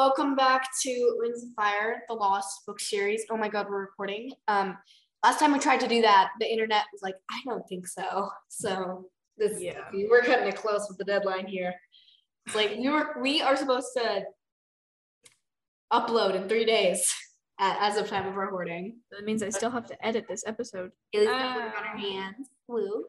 welcome back to Wings of Fire, the Lost book series. Oh my god, we're recording. Um, last time we tried to do that, the internet was like, I don't think so. So this, Yeah. we're cutting it close with the deadline here. It's like we were, we are supposed to upload in three days as of time of recording. That means I still have to edit this episode. It is Ah. on our hands. Woo.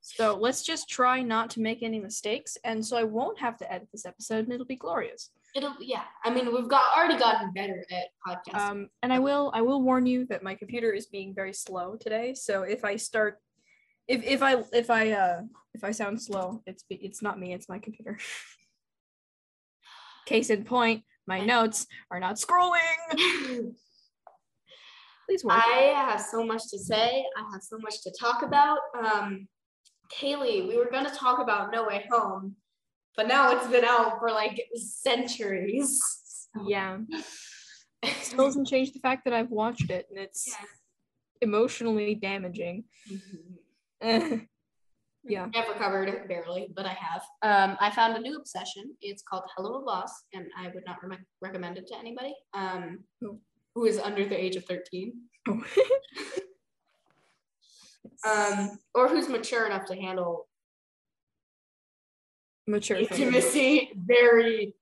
So let's just try not to make any mistakes. And so I won't have to edit this episode and it'll be glorious. It'll, yeah. I mean, we've got already gotten better at podcasting. Um, and I will I will warn you that my computer is being very slow today. So if I start if if I if I uh if I sound slow, it's be- it's not me, it's my computer. Case in point, my notes are not scrolling. Please work. I have so much to say. I have so much to talk about. Um, Kaylie, we were going to talk about No Way Home, but now it's been out for like centuries. yeah. Still doesn't change the fact that I've watched it and it's emotionally damaging. Eh. yeah. Never covered it, barely, but I have. Um, I found a new obsession. It's called Helluva Boss, and I would not re- recommend it to anybody um, Oh. who is under the age of 13 Oh. um, or who's mature enough to handle Mature. intimacy. Very,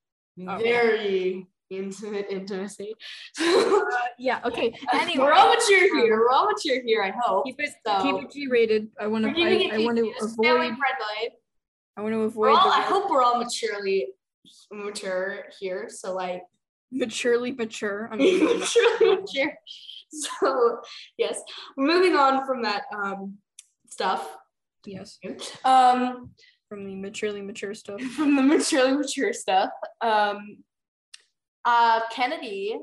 Oh. very intimate intimacy. Yeah. Okay. Anyway, We're all mature here. We're all mature here, I hope. keep it So- keep it G rated. I want to. We're keeping I, it I want to PG, family avoid. friendly. I want to avoid all, I hope we're all maturely mature here. So like maturely mature. I mean, maturely mature. So yes, moving on from that um stuff. yes, Um from the maturely mature stuff. from the maturely mature stuff. Um uh Kennedy,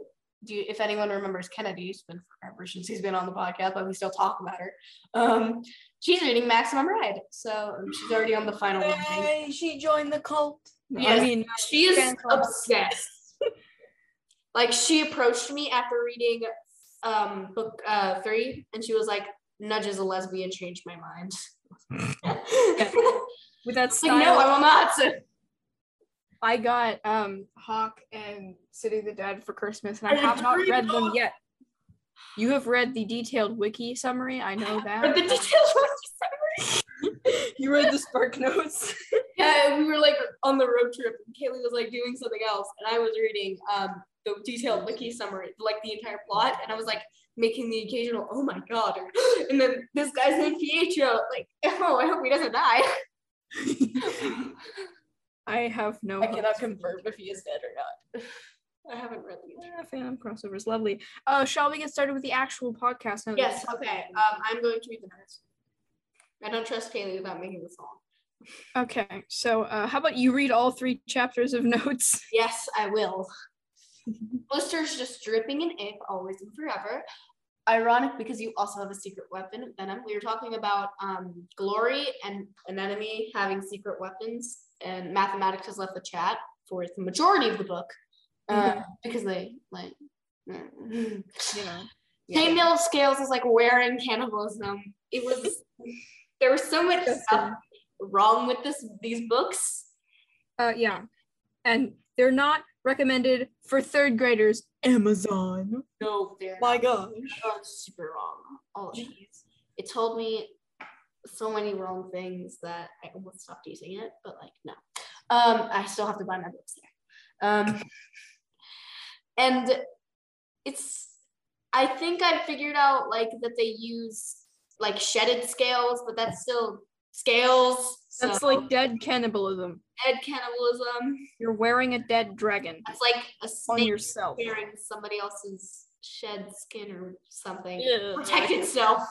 do you, if anyone remembers Kennedy, it's been forever since he's been on the podcast, but we still talk about her. Um she's reading Maximum Ride. So um, she's already on the final one. I she joined the cult. Yes. I mean, She is obsessed. like she approached me after reading um book uh three and she was like, Nudge is a lesbian changed my mind. with that Like, style, no, I will not. I got um Hawk and City of the Dead for Christmas, and I I have not read them yet. You have read the detailed wiki summary. I know that. the details were you read the spark notes. Yeah, we were like on the road trip and Kaylie was like doing something else and I was reading um the detailed wiki summary, like the entire plot, and I was like making the occasional oh my god and then this guy's named Pietro, like, oh I hope he doesn't die. I have no. I cannot confirm if he is dead or not. I haven't read the Yeah, fan crossovers, lovely. Uh, shall we get started with the actual podcast now? Yes, okay. Um I'm going to read the notes. I don't trust Kaylie without making the song. Okay, so uh, how about you read all three chapters of notes? Yes, I will. Blisters just dripping in ink, always and forever. Ironic because you also have a secret weapon, Venom. We were talking about um, Glory and Anemone having secret weapons, and Mathematics has left the chat for the majority of the book uh, because they like. mm. You know. Chainmail scales is like wearing cannibalism. It was there was so much stuff wrong with this these books. Uh, yeah, and they're not recommended for third graders. Amazon. No, they're My gosh. Super wrong. Oh, jeez. It told me so many wrong things that I almost stopped using it, but like, no. Um, I still have to buy my books there. Um, and it's, I think I figured out like that they use like shedded scales, but that's still scales. That's so like dead cannibalism. dead cannibalism. You're wearing a dead dragon That's like a snake on yourself. wearing somebody else's shed skin or something. Yeah. protect itself.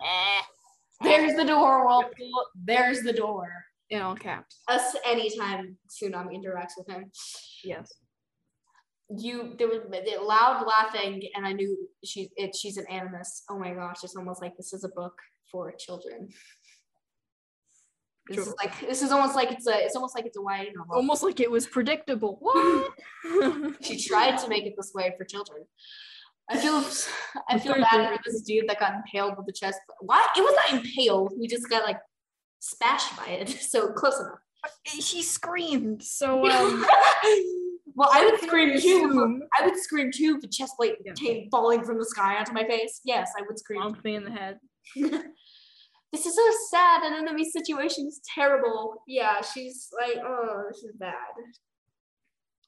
There's the door, Whirlpool. There's the door. In all caps. Us anytime Tsunami interacts with him. Yes. You there was the loud laughing and I knew she it she's an animus. Oh my gosh, it's almost like this is a book for children. This is like this is almost like it's a it's almost like it's a YA novel. Almost like it was predictable. What? She tried to make it this way for children. I feel I feel bad for this dude that got impaled with the chest. Why? It was not impaled. He just got like spashed by it. So close enough. he screamed. So um, Well, I would scream too. I would scream too if a chest plate Yeah. came falling from the sky onto my face. Yes, I would scream. Bonked me in the head. This is so sad. Anemone situation is terrible. Yeah, she's like, oh, this is bad.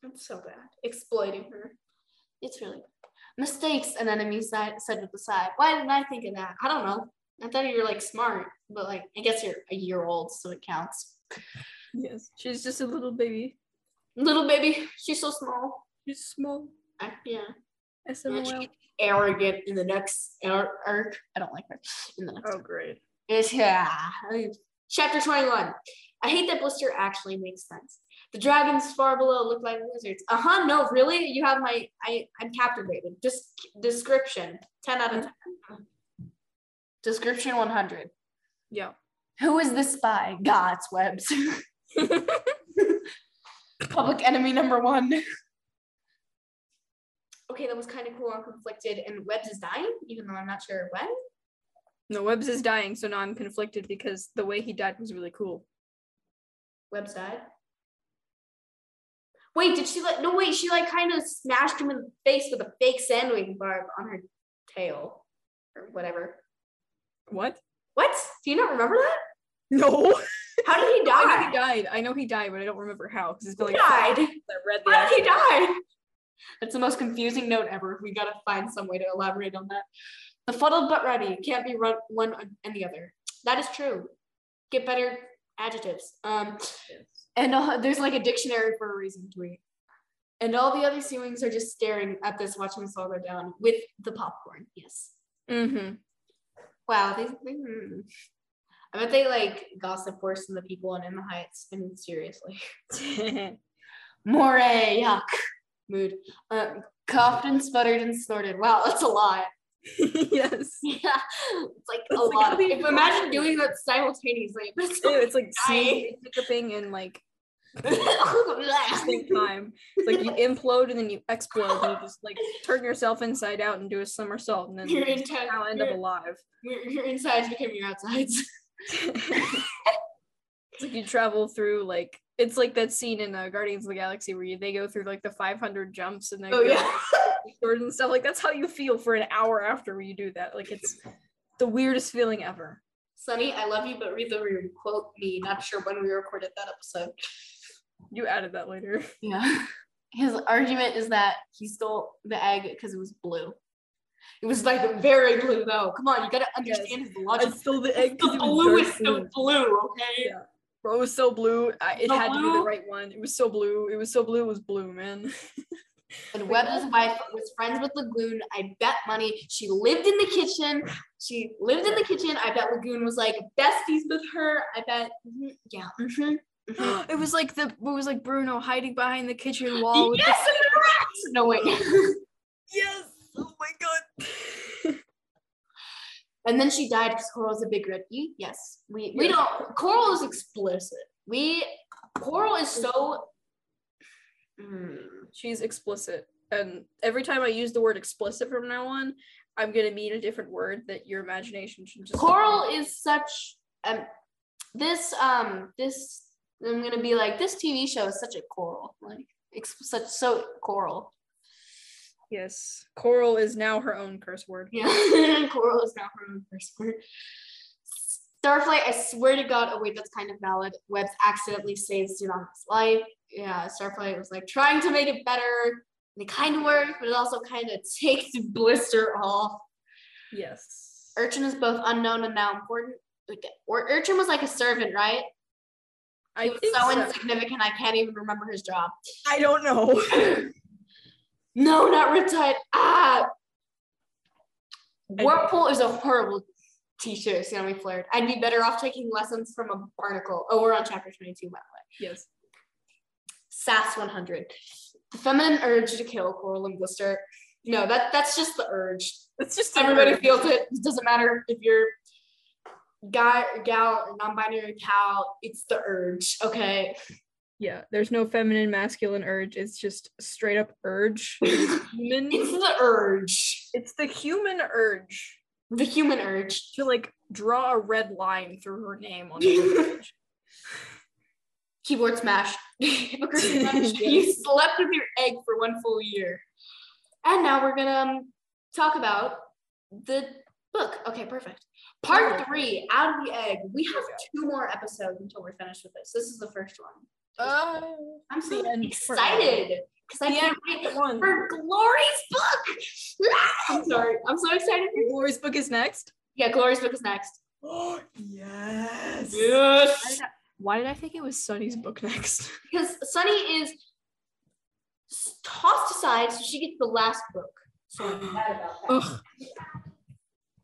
It's so bad. Exploiting her. It's really bad. Mistakes an enemy side said with the side. Why didn't I think of that? I don't know. I thought you were like smart, but like I guess you're a year old, so it counts. Yes, she's just a little baby. Little baby, she's so small. She's small. I, yeah. SML. Arrogant in the next arc. I don't like her. In the next Oh, great. It's yeah. Chapter 21. I hate that Blister actually makes sense. The dragons far below look like lizards. Uh-huh, no, really? You have my I I'm captivated. Just description. 10 out of 10. Description 100. Yeah. Who is this spy? God's webs. Public enemy number one. Okay, that was kind of cool and conflicted. And Webs is dying, even though I'm not sure when. No, Webs is dying, so now I'm conflicted because the way he died was really cool. Webs died. Wait, did she like? No, wait. She like kind of smashed him in the face with a fake sandwich barb on her tail, or whatever. What? What? Do you not remember that? No. How did he I know die? he died. I know he died, but I don't remember how because it's been like died? I read the How did he die? That's the most confusing note ever. We gotta find some way to elaborate on that. The fuddled but ready can't be run one and the other. That is true. Get better adjectives. Um, and uh, there's like a dictionary for a reason tweet. And all the other sea wings are just staring at this, watching us all go down with the popcorn. Yes. Mm-hmm. Wow. They, they, hmm. I bet they like gossip worse than the people on In the Heights. I mean, seriously. More yuck mood. Um, coughed and sputtered and snorted. Wow, that's a lot. yes. Yeah, it's like That's a like lot. Of, if, imagine doing that simultaneously. That's Ew, it's like seeing hiccuping and like same time. It's like you implode and then you explode and you just like turn yourself inside out and do a somersault and then Your you inside, somehow end up alive. your, your insides become your outsides. it's like you travel through like it's like that scene in uh, Guardians of the Galaxy where you, they go through like the 500 jumps and they Oh go yeah. Forward and stuff. Like that's how you feel for an hour after you do that. Like it's the weirdest feeling ever. Sunny, I love you, but read the room. Quote me. Not sure when we recorded that episode. You added that later. Yeah. His argument is that he stole the egg because it was blue. It was like very blue though. Come on, you gotta understand his logic. stole the egg The bluest of blue, okay? Yeah. Bro, it was so blue. I, it So had to be the right one. It was so blue. It was so blue. It was blue, man. And Webs' wife was friends with Lagoon. I bet money. She lived in the kitchen. She lived in the kitchen. I bet Lagoon was like besties with her. I bet, mhm, yeah. mhm, mhm. it was like the it was like Bruno hiding behind the kitchen wall. with the- yes, and the rats. No wait. yes. Oh my god. and then she died because Coral's a big red E. Yes, we we Yes. don't. Coral is explicit. We Coral is so. Mm. She's explicit, and every time I use the word explicit from now on, I'm gonna mean a different word that your imagination should just. Coral is such um this um this I'm gonna be like this TV show is such a coral like it's such so coral Yes, coral is now her own curse word. yeah coral is now her own curse word Starflight I swear to God oh wait that's kind of valid Webs accidentally saves Tsunami's life yeah Starflight was like trying to make it better and it kind of worked but it also kind of takes Blister off Yes. Urchin is both unknown and now important or Urchin was like a servant right I He was think so so. insignificant, I can't even remember his job. I don't know. no, not Riptide. Ah! I- Whirlpool is a horrible teacher, Tsunami flared. I'd be better off taking lessons from a barnacle. Oh, we're on chapter 22, by the way. yes. SAS 100. The feminine urge to kill Coral and Blister. No, that that's just the urge. It's just Everybody her. feels it. It doesn't matter if you're guy or gal or non-binary pal. It's the urge. Okay. Yeah, there's no feminine masculine urge. It's just straight up urge. It's human. It's the urge. It's the human urge The human urge. to like draw a red line through her name on the keyboard smash. Hypocrisy smash. Yeah. You slept with your egg for one full year. And now we're gonna um, talk about the book. Okay, perfect. Part three, out of the egg. We have two more episodes until we're finished with this. This is the first one. Uh, I'm so excited because I The can't end wait one. for Glory's book. I'm sorry. I'm so excited. For Glory's book is next. yeah, Glory's book is next. Oh yes. Yes. Why did I think it was Sunny's book next? Because Sunny is tossed aside, so she gets the last book. So I'm mad about that. Ugh.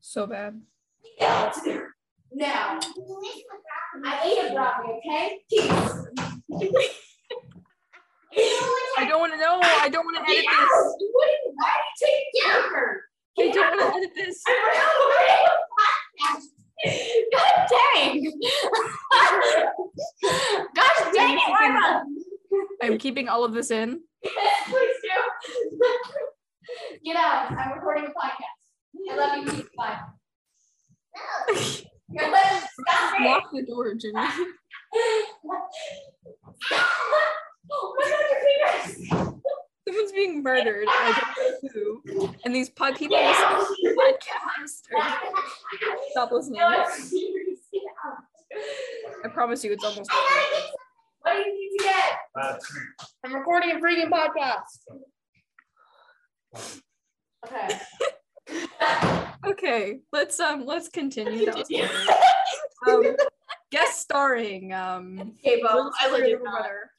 So bad. Yeah. Now, I ate a brownie, okay? Peace. I don't want to know. I don't want to edit this. What did- Why did you take it down? I don't want to edit this. God dang! Gosh dang it, Martha! I'm keeping all of this in. Yes, please do. Get out. I'm recording a podcast. I love you. Peace. Bye. Stop it. Lock the door, Jimmy. oh my god, your fingers! Someone's being murdered. I don't know who. And these pod people listen to the podcast. Or stop listening. No, it's serious. Get out. I promise you, it's almost. What do you need to get? I'm recording a freaking podcast. Okay. Okay, let's um, let's continue. Um, guest starring um. Bo, I legit. Brother.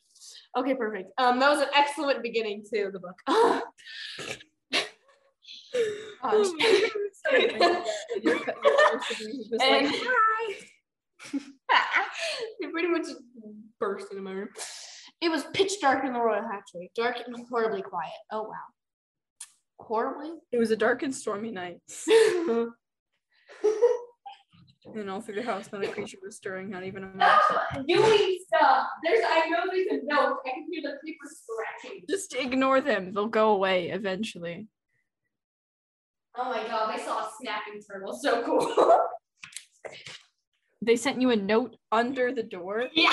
Okay, perfect. Um, that was an excellent beginning to the book. Oh my God, it's so funny that you're cut- you're supposed to be just like, And- it pretty much burst into my room. It was pitch dark in the royal hatchery, dark and horribly quiet. Oh wow, horribly. It was a dark and stormy night, and all through the house, not a creature was stirring, not even a mouse. Stop doing stuff. There's, I know there's a note. I can hear the paper scratching. Just ignore them; they'll go away eventually. Oh my god, I saw a snapping turtle. So cool. They sent you a note under the door. yeah.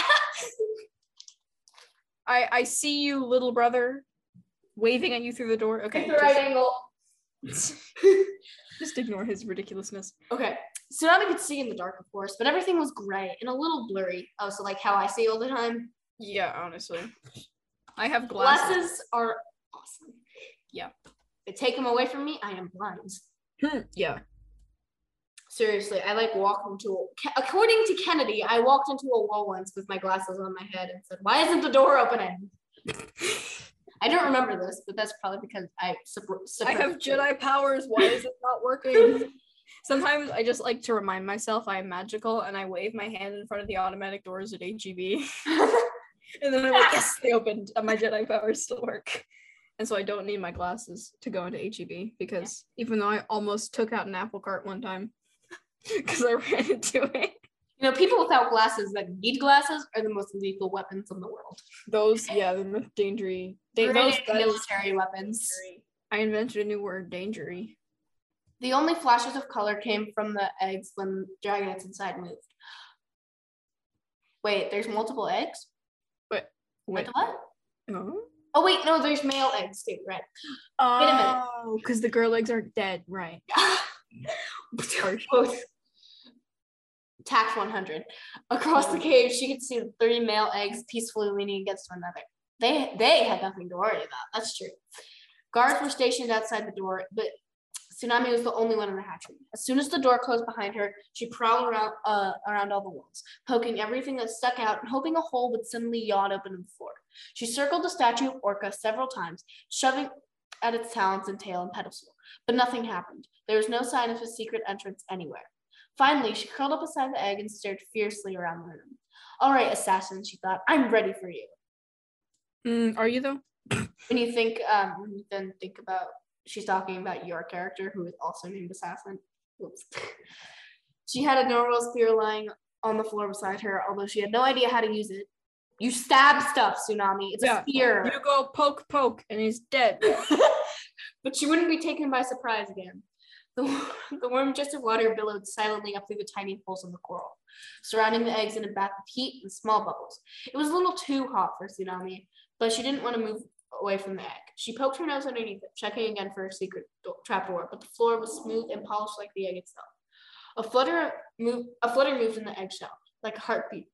I I see you, little brother, waving at you through the door. Okay, It's the right angle. just, just ignore his ridiculousness. Okay. Tsunami could see in the dark, of course, but everything was gray and a little blurry. Oh, so like how I see all the time. Yeah, honestly, I have glasses. Glasses are awesome. Yeah. They take them away from me, I am blind. Hmm, yeah. Seriously, I like walked into. A, according to Kennedy, I walked into a wall once with my glasses on my head and said, "Why isn't the door opening?" I don't remember this, but that's probably because I. Supp- I have. Jedi powers. Why is it not working? Sometimes I just like to remind myself I am magical and I wave my hand in front of the automatic doors at HEB. and then I'm like, yes, they opened and my Jedi powers still work. And so I don't need my glasses to go into HEB because even though I almost took out an apple cart one time because I ran into it. You know, people without glasses that need glasses are the most lethal weapons in the world. Those, yeah, the most dangery. They, They're those, in that is military weapons. I invented a new word, dangery. The only flashes of color came from the eggs when dragons inside moved. Wait, there's multiple eggs? Wait. What? what? Oh. Oh wait, no, there's male eggs too, right? a minute. Oh, because the girl eggs aren't dead, right? Tax 100. Across the cave, she could see the three male eggs peacefully leaning against one another. They they had nothing to worry about. That's true. Guards were stationed outside the door, but Tsunami was the only one in the hatchery. As soon as the door closed behind her, she prowled around uh, around all the walls, poking everything that stuck out and hoping a hole would suddenly yawn open in the floor. She circled the statue of Orca several times, shoving at its talons and tail and pedestal, but nothing happened. There was no sign of a secret entrance anywhere. Finally, she curled up beside the egg and stared fiercely around the room. All right, assassin, she thought, I'm ready for you. Mm, are you though? When you think, um, then think about, she's talking about your character who is also named Assassin. Whoops. She had a normal spear lying on the floor beside her, although she had no idea how to use it. You stab stuff, Tsunami. It's Yeah. a spear. You go poke poke and he's dead. but she wouldn't be taken by surprise again. The, the warm jets of water billowed silently up through the tiny holes in the coral, surrounding the eggs in a bath of heat and small bubbles. It was a little too hot for Tsunami, but she didn't want to move away from the egg. She poked her nose underneath it, checking again for a secret do- trapdoor, but the floor was smooth and polished like the egg itself. A flutter moved, a flutter moved in the eggshell, like a heartbeat,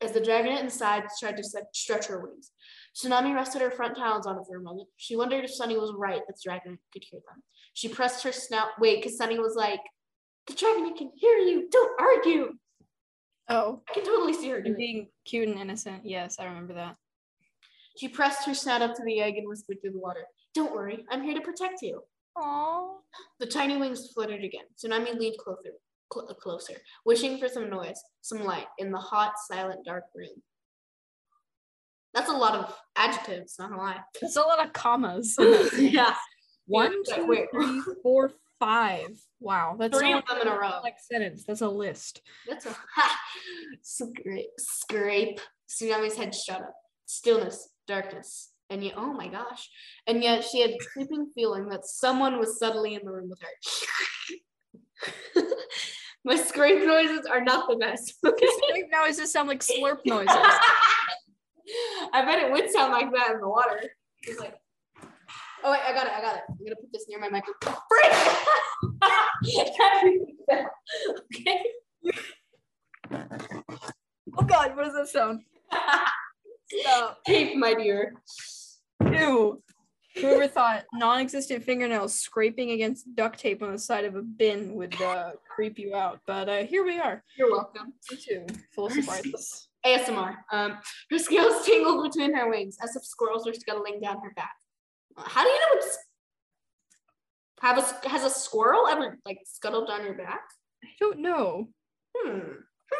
as the dragonet inside tried to stretch her wings. Tsunami rested her front talons on it for a moment. She wondered if Sunny was right that the dragon could hear them. She pressed her snout. Wait, because Sunny was like, "The dragon can hear you. Don't argue." Oh, I can totally see her doing. being cute and innocent. Yes, I remember that. She pressed her snout up to the egg and whispered through the water, "Don't worry, I'm here to protect you." Aww. The tiny wings fluttered again. Tsunami leaned closer, cl- uh, closer, wishing for some noise, some light in the hot, silent, dark room. That's a lot of adjectives, not gonna lie. That's a lot of commas. yeah, One, two, wait. three, four, five. Wow, that's Three of them in a row. like sentence. That's a list. That's a scrape. Scrape. Tsunami's head shut up. Stillness, darkness, and yet, oh my gosh! And yet, she had a creeping feeling that someone was subtly in the room with her. my scrape noises are not the best. Okay. Right now, it just sound like slurp noises. I bet it would sound like that in the water. It's like, oh wait, I got it, I got it. I'm gonna put this near my microphone. Okay. Oh God, what does that sound? Stop. Tape, my dear. Ew. Whoever thought non-existent fingernails scraping against duct tape on the side of a bin would uh, creep you out, but uh, here we are. You're welcome. Me too. Full of surprises. ASMR. Um, her scales tingled between her wings as if squirrels were scuttling down her back. How do you know it's have a has a squirrel ever like scuttled down your back? I don't know, Hmm.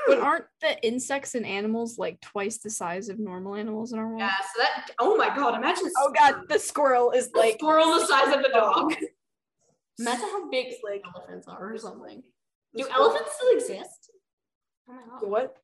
But hmm. aren't the insects and animals like twice the size of normal animals in our world? Yeah. So that. Oh my god! Imagine. Oh God, the squirrel is like like squirrel the size of the dog. Imagine how big like elephants are or something. Do elephants still exist? Oh my god. what?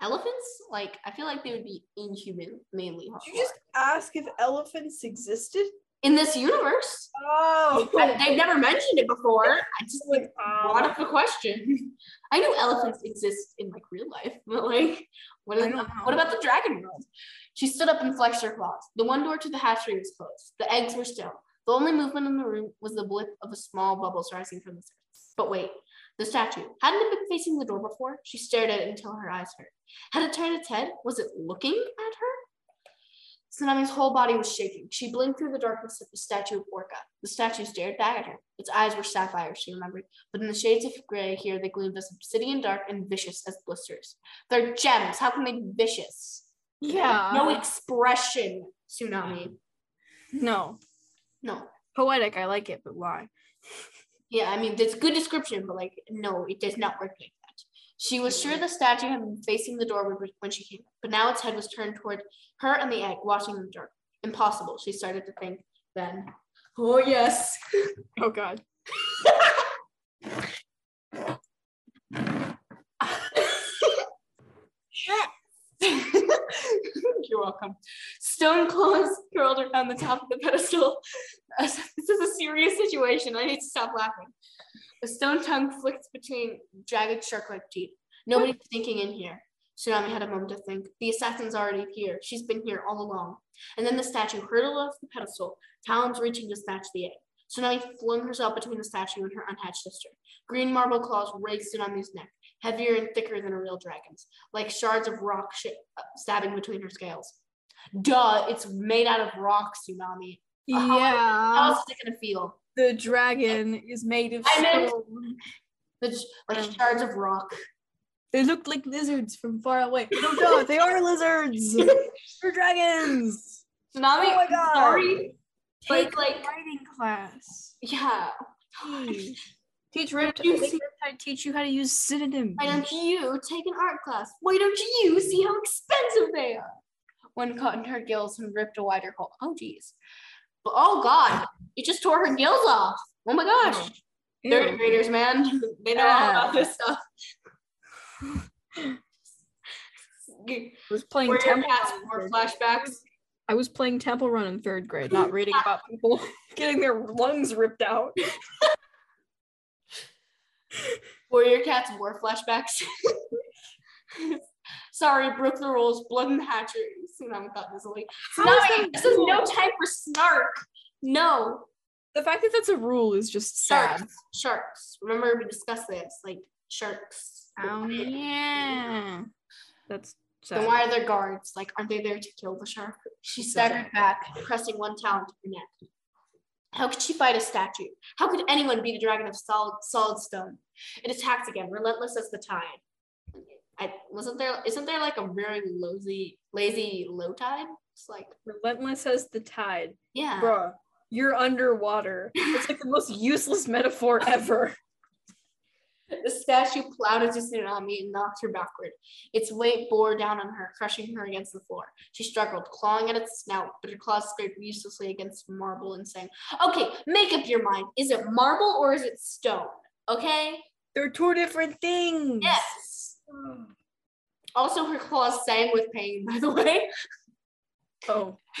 Elephants? Like I feel like they would be inhuman mainly. Did you just ask if elephants existed? In this universe? Oh, I- they've never mentioned it before. I just like brought um, up the question. I knew elephants exist in like real life, but like, what, is, what about the dragon world? She stood up and flexed her claws. The one door to the hatchery was closed. The eggs were still. The only movement in the room was the blip of a small bubbles rising from the surface. But wait, the statue hadn't it been facing the door before? She stared at it until her eyes hurt. Had it turned its head? Was it looking at her? Tsunami's whole body was shaking. She blinked through the darkness at the statue of Orca. The statue stared back at her. Its eyes were sapphire, she remembered, but in the shades of gray here they gleamed as obsidian dark and vicious as blisters. They're gems. How can they be vicious? yeah. No expression, Tsunami. no. No. Poetic. I like it, but why? Yeah, I mean, that's good description, but like, no, it does not work like. She was sure the statue had been facing the door when she came, but now its head was turned toward her and the egg, watching in the dark. Impossible, she started to think then. Oh, yes. Oh God. You're welcome. Stone claws curled around the top of the pedestal. This is a serious situation. I need to stop laughing. A stone tongue flicked between jagged shark-like teeth. Nobody's thinking in here. Tsunami had a moment to think. The assassin's already here. She's been here all along. And then the statue hurtled off the pedestal, talons reaching to snatch the egg. Tsunami flung herself between the statue and her unhatched sister. Green marble claws raked Tsunami's neck, heavier and thicker than a real dragon's, like shards of rock sh- uh, stabbing between her scales. Duh, it's made out of rock, Tsunami. How Yeah. else is it gonna feel? The dragon is made of I meant- stone. It's like Um, shards of rock. They look like lizards from far away. No, no, they are lizards. They're dragons. Tsunami, Oh my God. sorry. Take But like, writing class. yeah. Teach. You see- Riptide teach you how to use synonyms. Why don't you take an art class? Why don't you see how expensive they are? One caught in her gills and ripped a wider hole. Oh, geez. But oh, God. It just tore her gills off. Oh, my gosh. Ew. Third graders, man. they know all about this stuff. was playing Were temple Run more flashbacks? I was playing Temple Run in third grade, not reading about people getting their lungs ripped out. Warrior Cats war flashbacks. Sorry, broke the rules. Blood and hatchery. Tsunami thought dizzily. How is Tsunami, that this is no time for snark. No. The fact that that's a rule is just sad. Sharks. Sharks. Remember we discussed this. Like sharks. Oh yeah, that's sad. Then why are there guards? Like, aren't they there to kill the shark? She staggered back, pressing one talon to her neck. How could she fight a statue? How could anyone beat a dragon of solid, solid stone? It attacked again, relentless as the tide. I wasn't there. Isn't there like a very lazy, lazy low tide? It's like, Relentless as the tide, yeah. bro, You're underwater. It's like the most useless metaphor ever. The statue plowed into Tsunami and knocked her backward. Its weight bore down on her, crushing her against the floor. She struggled, clawing at its snout, but her claws scraped uselessly against marble and saying, Okay, make up your mind. Is it marble or is it stone? Okay? They're two different things. Yes. Also, her claws sang with pain, by the way. Oh.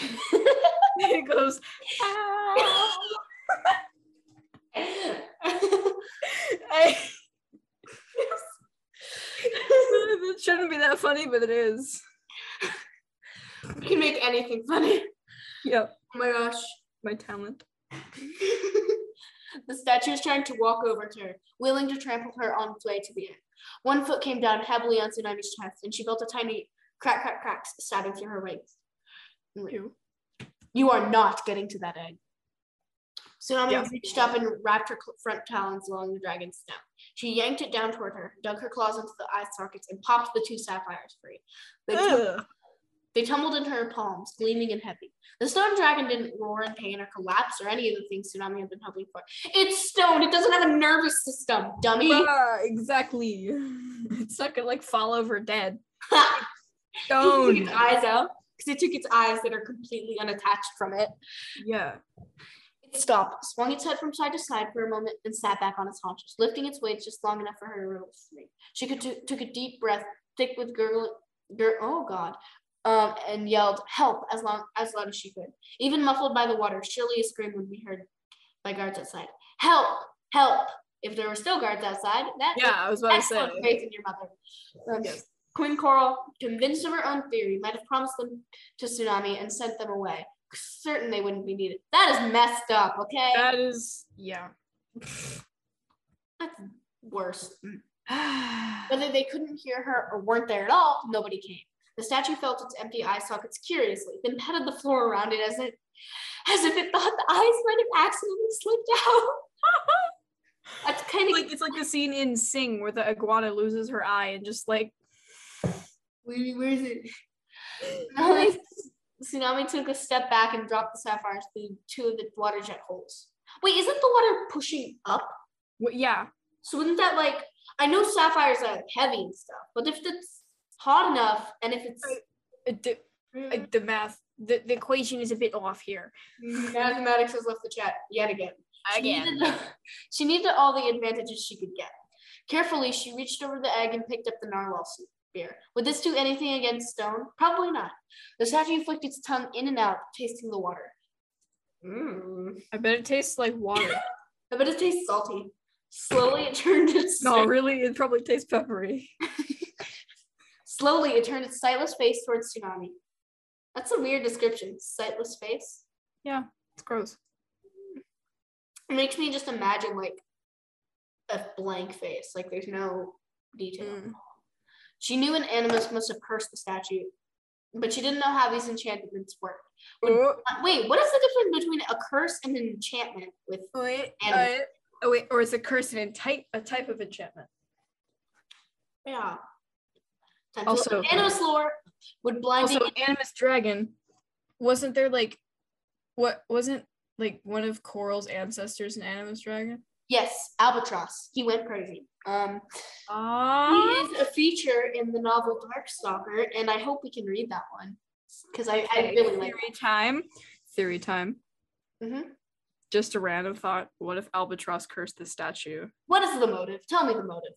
it goes. "Ow." Ah. I- it shouldn't be that funny, but it is. You can make anything funny. Yep. Oh my gosh. My talent. the statue is trying to walk over to her, willing to trample her on its way to the end. One foot came down heavily on Tsunami's chest, and she felt a tiny crack, crack, cracks stabbing through her legs. Ew. You are not getting to that egg. Tsunami Yeah. reached up and wrapped her front talons along the dragon's snout. She yanked it down toward her, dug her claws into the eye sockets, and popped the two sapphires free. They, Ugh. They tumbled into her palms, gleaming and heavy. The stone dragon didn't roar in pain or collapse or any of the things Tsunami had been hoping for. It's stone. It doesn't have a nervous system, dummy. Yeah, exactly. It's not gonna like fall over dead. It took Stone. its eyes out because it took its eyes that are completely unattached from it. Yeah. It stopped, swung its head from side to side for a moment, and sat back on its haunches, lifting its weight just long enough for her to release. She could t- took a deep breath, thick with gurgling, gur- oh god, um, and yelled "Help!" as long as loud as she could. Even muffled by the water, surely a scream would be heard by guards outside. Help! Help! If there were still guards outside, that Yeah, I was about to say. faith in your mother. Um, Queen Coral, convinced of her own theory, might have promised them to Tsunami and sent them away. Certain they wouldn't be needed. That is messed up, okay? That is yeah. That's worse. Whether they couldn't hear her or weren't there at all, nobody came. The statue felt its empty eye sockets curiously, then patted the floor around it as it as if it thought the eyes might have accidentally slipped out. That's kind of like it's like the scene in Sing where the iguana loses her eye and just like Where, where is it? Tsunami, Tsunami took a step back and dropped the sapphires through two of the water jet holes. Wait, isn't the water pushing up? wh- yeah. So wouldn't that like I know sapphires are heavy and stuff, but if it's hot enough and if it's The, uh, the math the, the equation is a bit off here. mathematics has left the chat yet again. She Again. needed, she needed all the advantages she could get. Carefully, she reached over the egg and picked up the narwhal spear. Would this do anything against stone? Probably not. The statue flicked its tongue in and out, tasting the water. Mmm. I bet it tastes like water. I bet it tastes salty. Slowly, it turned its no, really, it probably tastes peppery. Slowly it turned its sightless face towards Tsunami. That's a weird description. Sightless face. Yeah, it's gross. It makes me just imagine like a blank face. Like there's no detail. Mm. She knew an animus must have cursed the statue, but she didn't know how these enchantments worked. Would- Oh, Wait, what is the difference between a curse and an enchantment? With wait, Animus. uh, oh wait, or is a curse an type a type of enchantment? yeah. To Also- animus lore would blinding. Also, Animus Dragon, wasn't there like what wasn't like one of Coral's ancestors an Animus Dragon? yes, albatross. He went crazy. Um, he Ah, is a feature in the novel Darkstalker, and I hope we can read that one because I, I really like. theory time. Theory time. Mhm. Just a random thought. What if Albatross cursed the statue? What is the motive? Tell me the motive.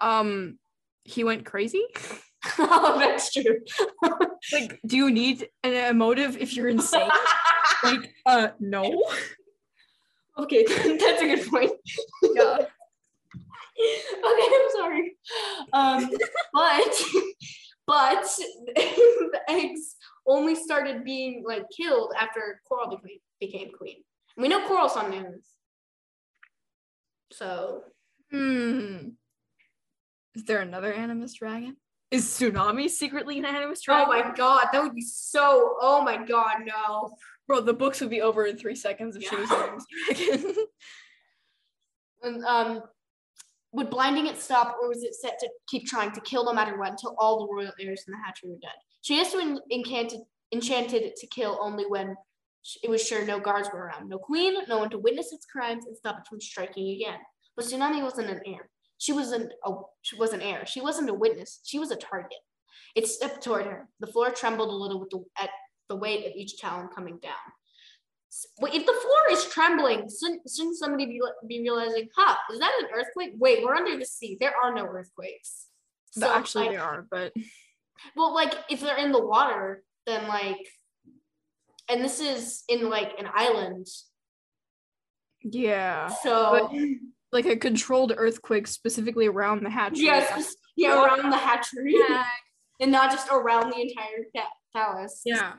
Um, he went crazy. oh, that's true. Like, do you need an, emotive if you're insane? like, uh, no. okay, that's a good point. Yeah. okay, I'm sorry. Um, but but the eggs only started being like killed after Coral became became queen. We know Coral's on names. So Hmm. Is there another animus dragon? Is Tsunami secretly an animus dragon? Oh my god, that would be so oh my god, no. Bro, the books would be over in three seconds if she was an animus dragon. And um would blinding it stop or was it set to keep trying to kill no matter what until all the royal heirs in the hatchery were dead? She has to en- enchanted enchanted it to kill only when it was sure no guards were around. No queen, no one to witness its crimes and stop it from striking again. But Tsunami wasn't an heir. She wasn't a she was an heir. She wasn't a witness. She was a target. It stepped toward her. The floor trembled a little with the at the weight of each talon coming down. Wait, if the floor is trembling, shouldn't, shouldn't somebody be, be realizing, huh, is that an earthquake? Wait, we're under the sea. There are no earthquakes. But actually, like, they are, but well, like if they're in the water, then like, and this is in like an island, yeah. so But like a controlled earthquake specifically around the hatchery. yes, yeah, Well, around the hatchery, Yeah. and not just around the entire pa- palace. Yeah.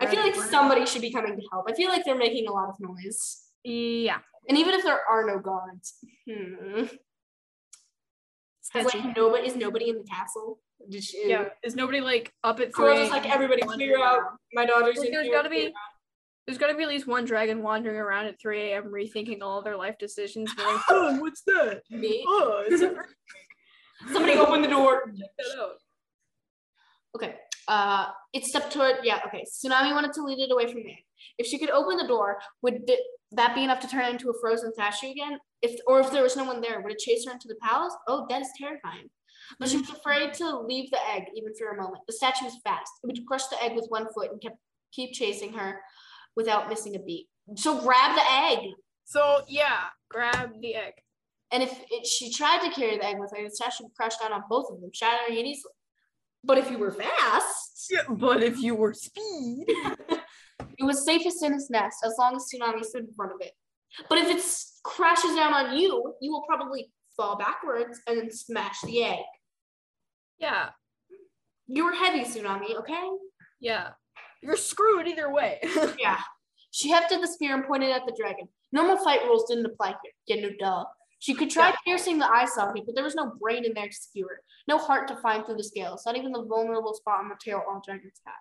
I feel like somebody should be coming to help. I feel like they're making a lot of noise, Yeah. and even if there are no guards, hmm, like nobody is nobody in the castle. She, Yeah. Is nobody like up at three? just like everybody clear out. My daughter's Like, there's here, gotta be- There's got to be at least one dragon wandering around at 3 a.m. rethinking all their life decisions. Being like, oh, what's that? Me. Oh, it's a Somebody open the door. check that out. Okay. Uh, it stepped toward. Yeah. Okay. Tsunami wanted to lead it away from the egg. If she could open the door, would th- that be enough to turn it into a frozen statue again? If or if there was no one there, would it chase her into the palace? Oh, that is terrifying. But she was afraid to leave the egg even for a moment. The statue was fast. It would crush the egg with one foot and kept keep chasing her without missing a beat. So grab the egg. So yeah, grab the egg. And if it, she tried to carry the egg with her, the statue would crush down on both of them, shattering it easily. But if you were fast, Yeah, but if you were speed, It was safest in its nest as long as Tsunami stood in front of it. But if it crashes down on you, you will probably fall backwards and then smash the egg. yeah, You're heavy, Tsunami, okay? yeah, you're screwed either way. Yeah. She hefted the spear and pointed at the dragon. Normal fight rules didn't apply here. Yeah, no duh. She could try Yeah. piercing the eye socket, but there was no brain in there to skewer. No heart to find through the scales, not even the vulnerable spot on the tail all dragons had.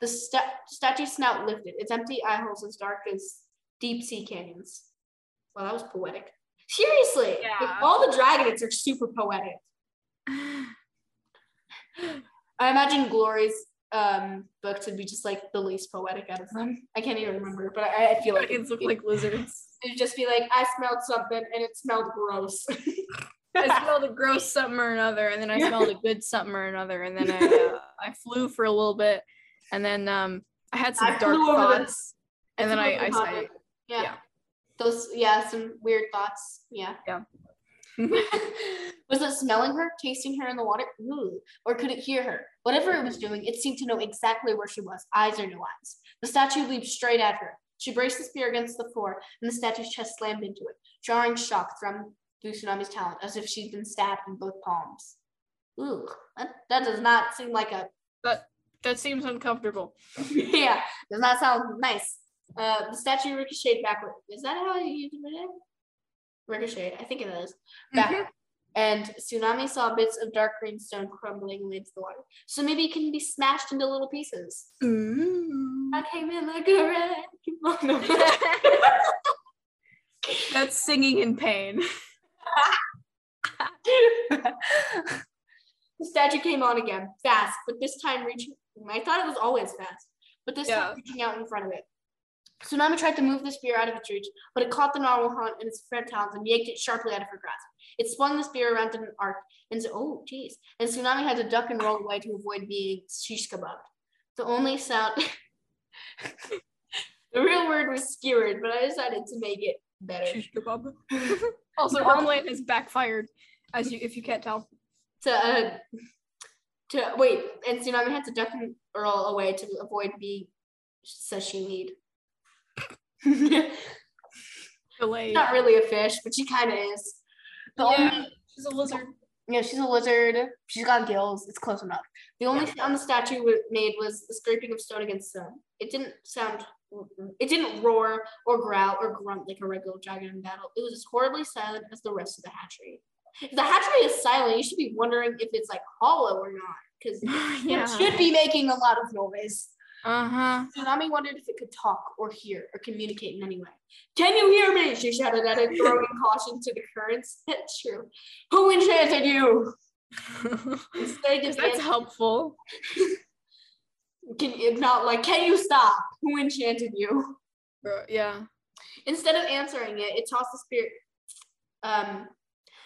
The sta- statue's snout lifted, its empty eye holes as dark as deep sea canyons. Wow, that was poetic. Seriously, like, all the dragons are super poetic. I imagine Glory's um, book to be just like the least poetic out of them. I can't even remember, but I, I feel like Dragons look like lizards. it'd just be like I smelled something and it smelled gross. I smelled a gross something or another, and then I smelled a good something or another, and then I uh, I flew for a little bit, and then um I had some I dark the- thoughts, and then I I yeah. yeah. Those yeah, some weird thoughts. Yeah. Yeah. was it smelling her, tasting her in the water? Ooh. Or could it hear her? Whatever it was doing, it seemed to know exactly where she was, eyes or no eyes. The statue leaped straight at her. She braced the spear against the floor, and the statue's chest slammed into it. Jarring shock thrummed through Tsunami's talent, as if she'd been stabbed in both palms. Ooh, that, that does not seem like a that that seems uncomfortable. yeah, does not sound nice. Uh, the statue ricocheted backward. Is that how you do it? Ricochet, I think it is. Back. And Tsunami saw bits of dark green stone crumbling into the water. So maybe it can be smashed into little pieces. Mm. I came in like a. No. That's singing in pain. the statue came on again, fast, but this time reaching. I thought it was always fast, but this Yeah. time reaching out in front of it. Tsunami tried to move the spear out of its reach, but it caught the narwhal hunt in its front talons and yanked it sharply out of her grasp. It swung the spear around in an arc, and so, oh, geez. And Tsunami had to duck and roll away to avoid being shish kebabbed. The only sound. the real word was skewered, but I decided to make it better. Shish kebab. also, Homeland plan has backfired, as you if you can't tell. to uh, to wait, and Tsunami had to duck and roll away to avoid being sashimied. Delayed. Not really a fish, but she kind of is. The Yeah. only She's a lizard. Yeah, she's a lizard. She's got gills. It's close enough. The only thing on the statue made was the scraping of stone against stone. It didn't sound, it didn't roar or growl or grunt like a regular dragon in battle. It was as horribly silent as the rest of the hatchery. If the hatchery is silent, you should be wondering if it's like hollow or not, because yeah. it should be making a lot of noise. Uh huh. Tsunami wondered if it could talk or hear or communicate in any way. Can you hear me? She shouted at it, throwing caution to the currents. That's true. Who enchanted you? Instead of That's answer- helpful. can if not like, can you stop? Who enchanted you? Bro, yeah. Instead of answering it, it tossed the spear. Um,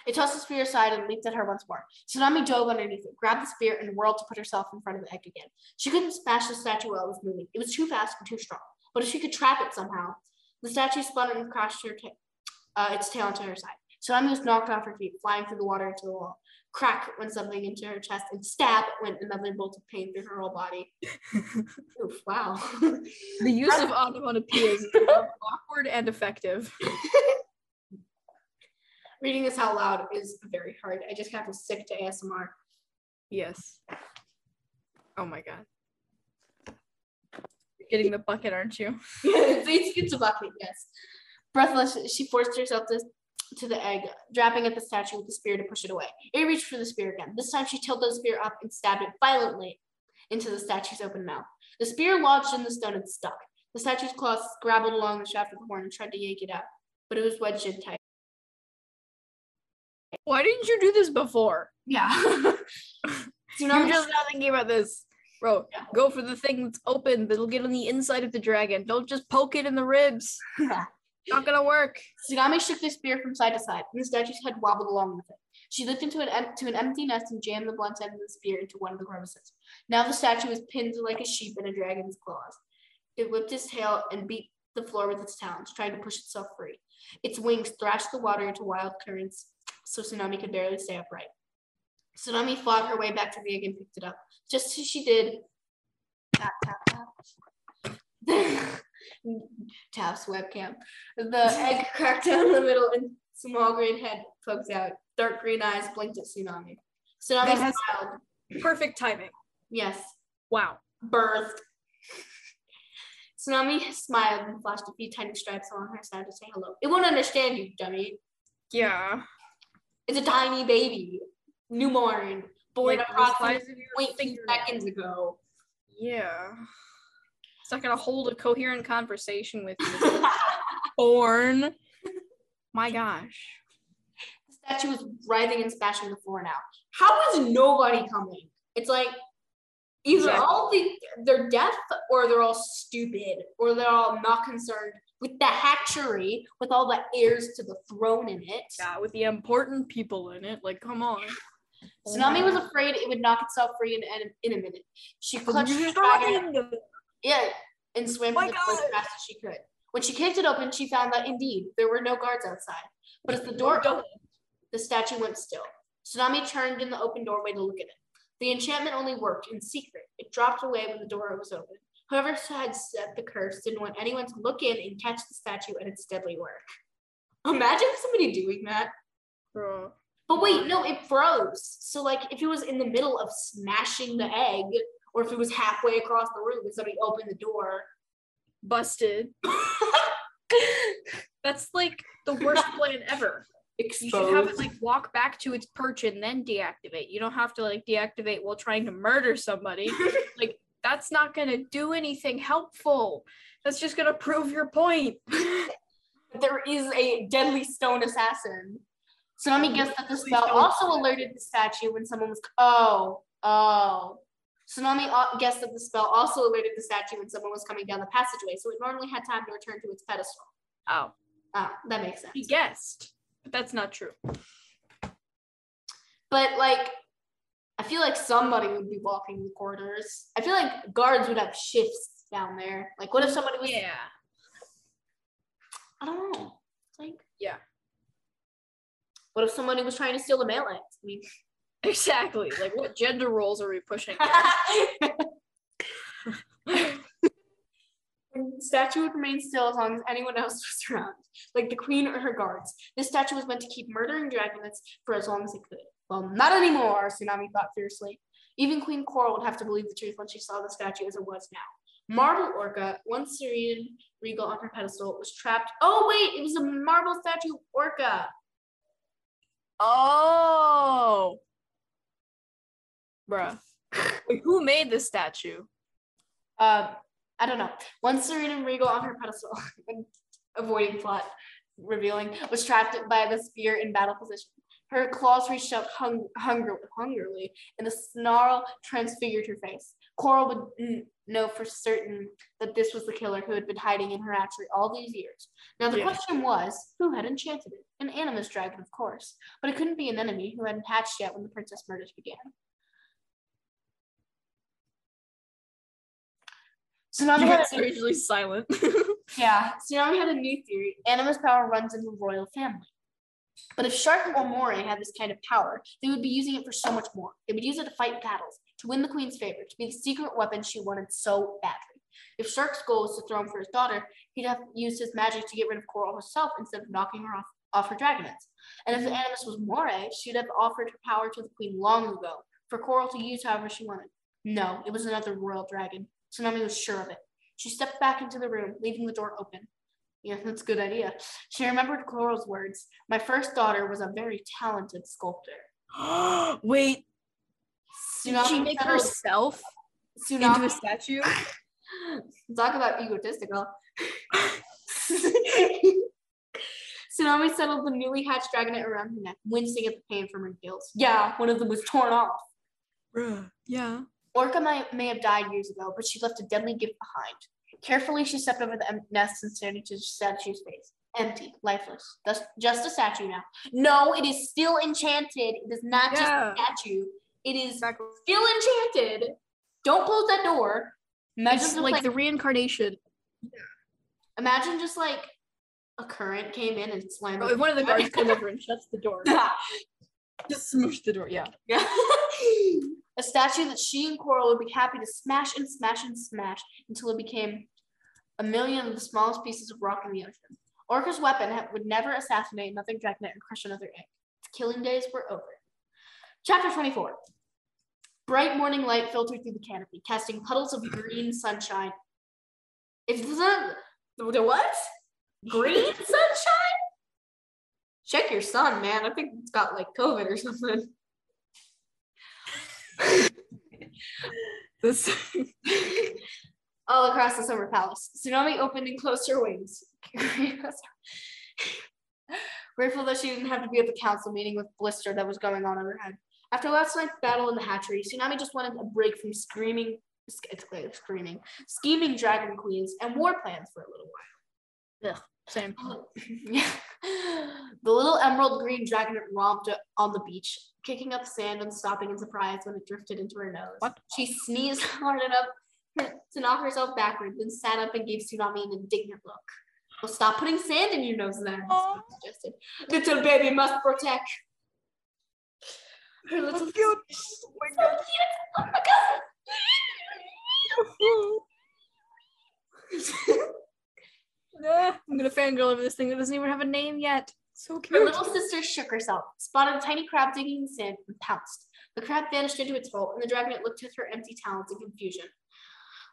it tossed the spear aside and leaped at her once more. Tsunami dove underneath it, grabbed the spear, and whirled to put herself in front of the egg again. She couldn't smash the statue while it was moving. It was too fast and too strong. But if she could trap it somehow, the statue spun and crashed her ta- uh, its tail into her side. Tsunami was knocked off her feet, flying through the water into the wall. Crack went something into her chest, and stab went another bolt of pain through her whole body. Oof, wow. The use of onomatopoeias is awkward and effective. Reading this out loud is very hard. I just have to stick to ASMR. Yes. Oh my god. You're getting the bucket, aren't you? it's, it's, it's a bucket, yes. Breathless, she forced herself to, to the egg, dropping at the statue with the spear to push it away. It reached for the spear again. This time she tilted the spear up and stabbed it violently into the statue's open mouth. The spear lodged in the stone and stuck. The statue's claws scrabbled along the shaft of the horn and tried to yank it out, but it was wedged in tight. Why didn't you do this before? Yeah. You're just not thinking about this. Bro, Yeah. go for the thing that's open that'll get on the inside of the dragon. Don't just poke it in the ribs. Not gonna work. Tsunami shook the spear from side to side, and the statue's head wobbled along with it. She looked into an em- to an empty nest and jammed the blunt end of the spear into one of the crevices. Now the statue was pinned like a sheep in a dragon's claws. It whipped its tail and beat the floor with its talons, trying to push itself free. Its wings thrashed the water into wild currents, so Tsunami could barely stay upright. Tsunami fought her way back to the egg and picked it up. Just as she did, tap, tap, tap. Taps webcam. The egg cracked down the middle and small green head poked out. Dark green eyes blinked at Tsunami. Tsunami smiled. Perfect timing. Yes, Wow. birthed. Tsunami smiled and flashed a few tiny stripes along her side to say hello. It won't understand you, dummy. Yeah. It's a tiny baby, newborn, born Like approximately size of your 0.2 fingernail. seconds ago. Yeah. It's not gonna hold a coherent conversation with you. Born. My gosh. The statue was writhing and smashing the floor now. How is nobody coming? It's like either Exactly. all the they're deaf or they're all stupid or they're all not concerned with the hatchery with all the heirs to the throne in it. Yeah, with the important people in it. Like, come on. Tsunami was afraid it would knock itself free in, in, in a minute. She clutched the dragon, yeah, and swam oh My to the door as fast as she could. When she kicked it open, she found that indeed there were no guards outside. But as the door opened, the statue went still. Tsunami turned in the open doorway to look at it. The enchantment only worked in secret. It dropped away when the door was open. Whoever had set the curse didn't want anyone to look in and catch the statue at its deadly work. Imagine somebody doing that. Bro. But wait, no, it froze. So like if it was in the middle of smashing the egg, or if it was halfway across the room and somebody opened the door. Busted. That's like the worst plan ever. You should have it like walk back to its perch and then deactivate. You don't have to like deactivate while trying to murder somebody. like that's not gonna do anything helpful. That's just gonna prove your point. there is a deadly stone assassin. Tsunami guessed that the spell also alerted the statue when someone was. Oh, oh. Tsunami uh, guessed that the spell also alerted the statue when someone was coming down the passageway, so it normally had time to return to its pedestal. Oh, Oh, that makes sense. he guessed, but that's not true. But like, I feel like somebody would be walking the corridors. I feel like guards would have shifts down there. Like, what if somebody was? Yeah. I don't know. Like, Yeah. what if somebody was trying to steal the mail? I mean, Exactly. Like, what gender roles are we pushing? the statue would remain still as long as anyone else was around, like the queen or her guards. This statue was meant to keep murdering dragons for as long as it could. Well, not anymore, Tsunami thought fiercely. Even Queen Coral would have to believe the truth when she saw the statue as it was now. Marble Orca, once serene, regal on her pedestal, was trapped. Oh, wait, it was a marble statue Orca. Oh. Bruh. Wait, who made this statue? Um, I don't know. Once Serena regal on her pedestal, avoiding plot revealing, was trapped by the spear in battle position. Her claws reached out hung- hunger- hungrily, and the snarl transfigured her face. Coral would know for certain that this was the killer who had been hiding in her hatchery all these years. Now, the Yeah. question was who had enchanted it? An animus dragon, of course, but it couldn't be an enemy who hadn't hatched yet when the princess murders began. Tsunami had a- are usually silent. yeah, Tsunami had a new theory. Animus power runs in the royal family. But if Shark or Moray had this kind of power, they would be using it for so much more. They would use it to fight battles, to win the queen's favor, to be the secret weapon she wanted so badly. If Shark's goal was to throw him for his daughter, he'd have used his magic to get rid of Coral herself instead of knocking her off, off her dragonets. And if the Animus was Moray, she'd have offered her power to the queen long ago, for Coral to use however she wanted. No, it was another royal dragon. Tsunami was sure of it. She stepped back into the room, leaving the door open. Yeah, that's a good idea. She remembered Coral's words. My first daughter was a very talented sculptor. Wait, did she Tsunami make settled- herself into a statue? talk about egotistical. Tsunami settled the newly hatched dragonet around her neck, wincing at the pain from her gills. Yeah, one of them was torn off. Bruh. Yeah. Orca may, may have died years ago, but she left a deadly gift behind. Carefully, she stepped over the nest and stared into the statue's face. Empty, lifeless. Just, just a statue now. No, it is still enchanted. It is not just Yeah. a statue. It is Exactly. still enchanted. Don't close that door. Imagine just like like, the reincarnation. imagine just like a current came in and slammed. Oh, one of the guards comes over and shuts the door. Just smoosh the door. Yeah. Yeah. a statue that she and Coral would be happy to smash and smash and smash until it became a million of the smallest pieces of rock in the ocean. Orca's weapon would never assassinate another dragonet or crush another egg. Its killing days were over. Chapter 24. Bright morning light filtered through the canopy, casting puddles of green sunshine. Is the, the what? Green sunshine? Check your sun, man. I think it's got like COVID or something. This. All across the summer palace. Tsunami opened and closed her wings. Grateful that she didn't have to be at the council meeting with Blister that was going on overhead. After last night's battle in the hatchery, Tsunami just wanted a break from screaming, clear, screaming, scheming dragon queens and war plans for a little while. Same. Yeah. The little emerald green dragon romped on the beach, kicking up sand and stopping in surprise when it drifted into her nose. What? She sneezed hard enough to knock herself backward, then sat up and gave Tsunami an indignant look. Well, stop putting sand in your nose then. Suggested. Little baby must protect. Her little cute. Oh so cute. Oh my god. Ah, I'm gonna fangirl over this thing that doesn't even have a name yet. So cute. Her little sister shook herself, spotted a tiny crab digging in the sand, and pounced. The crab vanished into its hole, and the dragonet looked at her empty talons in confusion.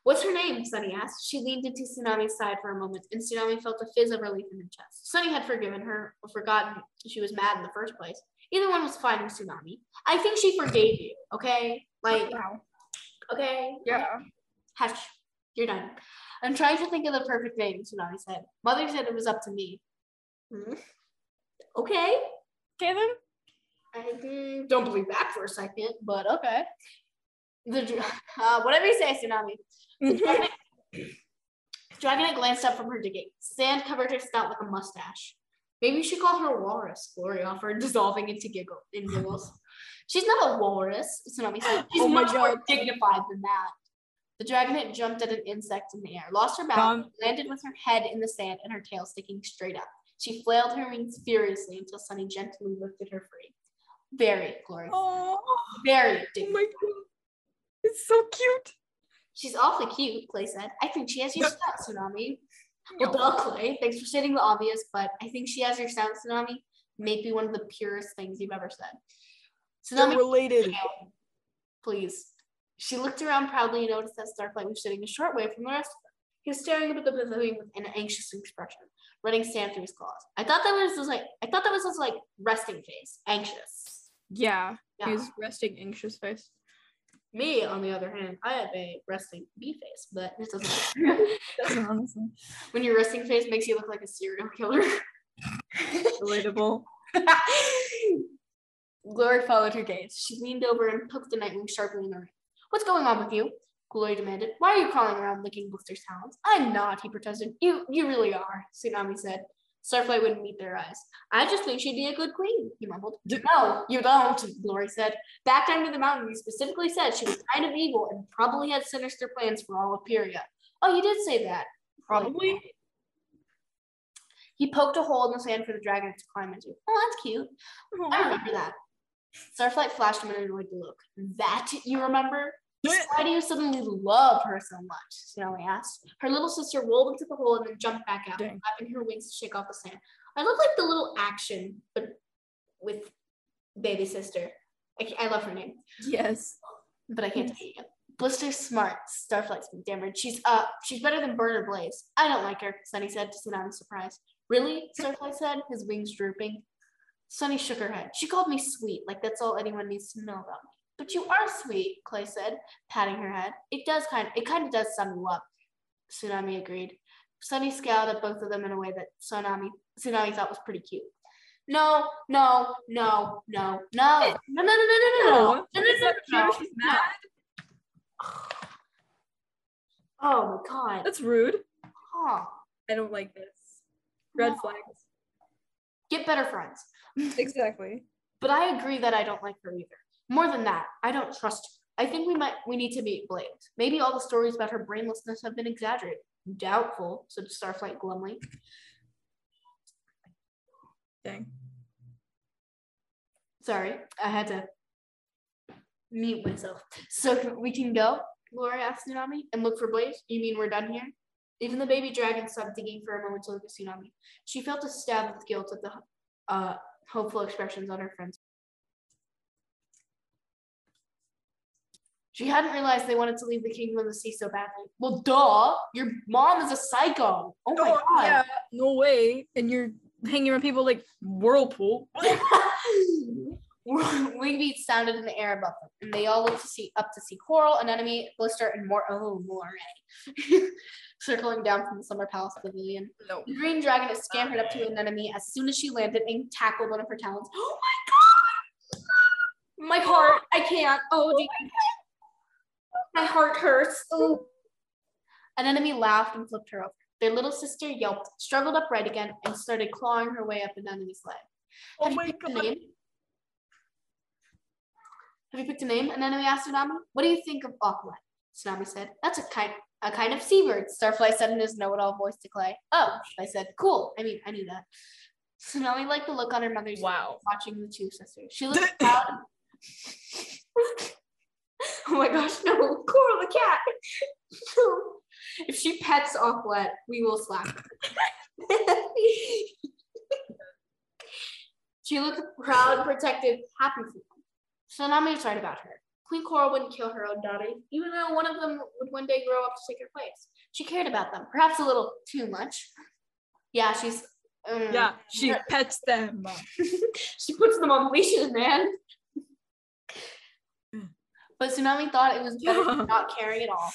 What's her name? Sunny asked. She leaned into Tsunami's side for a moment, and Tsunami felt a fizz of relief in her chest. Sunny had forgiven her, or forgotten she was mad in the first place. Either one was fine with Tsunami. I think she forgave you, okay? Like, Wow. okay? Yeah. Hush. You're done. I'm trying to think of the perfect name, Tsunami said. Mother said it was up to me. Hmm. Okay. Okay then. I don't believe that for a second, but okay. The uh, whatever you say, tsunami. The dragonet, dragonet glanced up from her digging. Sand covered her snout like a mustache. Maybe you should call her a walrus. Glory offered, dissolving into giggle in giggles. She's not a walrus. Tsunami said. She's Oh my much more dignified than that. The dragonet jumped at an insect in the air, lost her balance, landed with her head in the sand and her tail sticking straight up. She flailed her wings furiously until Sunny gently lifted her free. Very, glorious. Oh, Very oh my god. It's so cute. She's awfully cute, Clay said. I think she has your style, Tsunami. Well, No. Clay. Thanks for stating the obvious, but I think she has your sound, Tsunami. Maybe one of the purest things you've ever said. They're Tsunami, related. please. She looked around proudly and noticed that Starflight was sitting a short way from the rest of them. He was staring up at the pavilion with an anxious expression, running sand through his claws. I thought that was just like I thought that was just like resting face, anxious. Yeah, Yeah. he's resting anxious face. Me, on the other hand, I have a resting bee face, but it doesn't. Doesn't honestly. when your resting face makes you look like a serial killer. Relatable. Glory followed her gaze. She leaned over and poked the Nightwing sharply in the ring. What's going on with you? Glory demanded. Why are you crawling around licking Blister's talons? I'm not, he protested. You you really are, Tsunami said. Starflight wouldn't meet their eyes. I just think she'd be a good queen, he mumbled. No, you don't, Glory said. Back down to the mountain, you specifically said she was kind of evil and probably had sinister plans for all of Pyrrhia. Oh, you did say that. Probably. He poked a hole in the sand for the dragon to climb into. Oh, that's cute. I oh, remember that. Starflight flashed him an annoyed look. That you remember? Why do you suddenly love her so much? Snowy asked. Her little sister rolled into the hole and then jumped back out, Dang. flapping her wings to shake off the sand. I love like the little action, but with baby sister. I, I love her name, Yes. but I can't tell you yet. Blister's smart. Starflight's been damaged. She's uh she's better than Bird or Blaze. I don't like her, Sunny said to Tsunami's surprise. Really? Starflight said, his wings drooping. Sunny shook her head. She called me sweet, like that's all anyone needs to know about me. But you are sweet, Clay said, patting her head. It does kind of, it kind of does sum you up. Tsunami agreed. Sunny scowled at both of them in a way that Tsunami, Tsunami thought was pretty cute. No, no, no, no, no, no, no, no, no, no, no, no, no, no, no, no, She's no. mad. Oh my god. That's rude. Huh. I don't like this. Red No. flags. Get better friends. Exactly. But I agree that I don't like her either. More than that, I don't trust her. I think we might we need to meet Blaze. Maybe all the stories about her brainlessness have been exaggerated. Doubtful, said Starflight glumly. Dang. Sorry, I had to mute myself. So we can go, Laura asked Tsunami, and look for Blaze? You mean we're done here? Even the baby dragon stopped digging for a moment to look at Tsunami. She felt a stab of guilt at the uh, hopeful expressions on her friend's. She hadn't realized they wanted to leave the kingdom of the sea so badly. Well, duh! Your mom is a psycho. Oh my Oh, god. yeah, no way. And you're hanging around people like Whirlpool. Wingbeats sounded in the air above them, and they all looked to see up to see Coral, Anemone, Blister, and more. Oh, Moray, circling down from the Summer Palace Pavilion. No. The green dragon had scampered up to Anemone as soon as she landed and tackled one of her talons. Oh my god! My heart, I can't. Oh, oh geez. my heart hurts. Oh. Anemone laughed and flipped her over. Their little sister yelped, struggled upright again, and started clawing her way up Anemone's leg. Oh Have you my picked a God. name? Have you picked a name? Anemone asked Tsunami. What do you think of Aquaman? Tsunami said. That's a kind a kind of seabird, Starflight said in his know-it-all voice to Clay. Oh, I said, cool. I mean, I knew that. Tsunami liked the look on her mother's face Wow. watching the two sisters. She looked proud. oh my gosh, no, Coral the cat. if she pets Aquaman, we will slap her. She looked proud, protective, happy for them. Tsunami was right about her. Queen Coral wouldn't kill her own daughter, even though one of them would one day grow up to take her place. She cared about them, perhaps a little too much. Yeah, she's. um, Yeah, she pets them. she puts them on leashes, man. But Tsunami thought it was better not caring at all.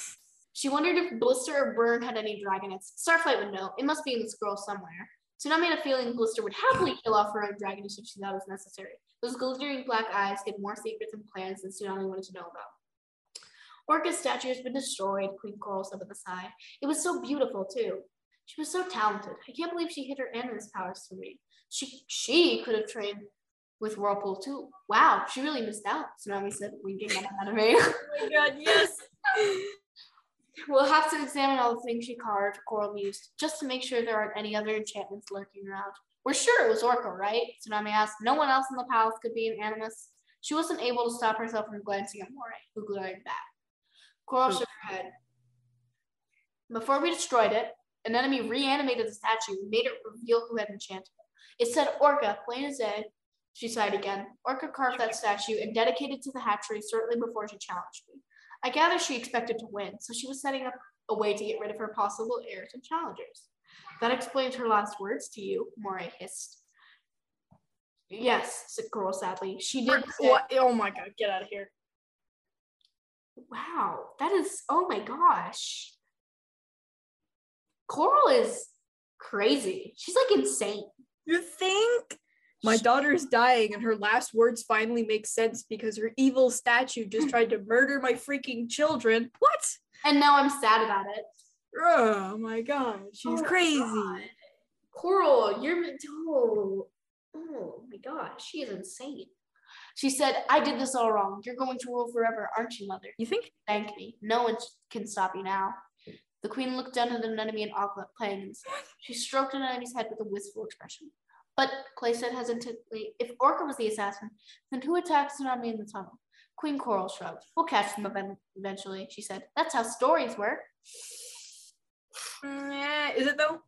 She wondered if Blister or Burn had any dragonets. Starflight would know. It must be in the scroll somewhere. Tsunami had a feeling Blister would happily kill off her own dragoness if she thought it was necessary. Those glittering black eyes hid more secrets and plans than Tsunami wanted to know about. Orca's statue has been destroyed, Queen Coral said with a sigh. It was so beautiful, too. She was so talented. I can't believe she hid her animus powers for me. She she could have trained with Whirlpool too. Wow, she really missed out, Tsunami said, winking at Anemone. Oh my god, yes. we'll have to examine all the things she carved, Coral mused, just to make sure there aren't any other enchantments lurking around. We're sure it was Orca, right? Tsunami asked. No one else in the palace could be an animus. She wasn't able to stop herself from glancing at Moray, who glared back. Coral shook her head. Before we destroyed it, Anemone reanimated the statue and made it reveal who had enchanted it. It said Orca, plain as day. She sighed again. Orca carved that statue and dedicated it to the hatchery shortly before she challenged me. I gather she expected to win, so she was setting up a way to get rid of her possible heirs and challengers. That explains her last words to you, Moray hissed. Yes, said Coral sadly. She did. Say, Oh my god, get out of here. wow, that is. Oh my gosh. Coral is crazy. She's like insane. You think? My daughter's dying, and her last words finally make sense because her evil statue just tried to murder my freaking children. What? And now I'm sad about it. Oh my god, she's Oh crazy. God. Coral, you're oh, oh my god, she is insane. She said, I did this all wrong. You're going to rule forever, aren't you, mother? You think? Thank me. No one can stop you now. The queen looked down at Anemone in Auklet playing She stroked Anemone's head with a wistful expression. But, Clay said hesitantly, if Orca was the assassin, then who attacked Tsunami in the tunnel? Queen Coral shrugged. We'll catch them eventually, she said. That's how stories work. Mm, yeah, is it though?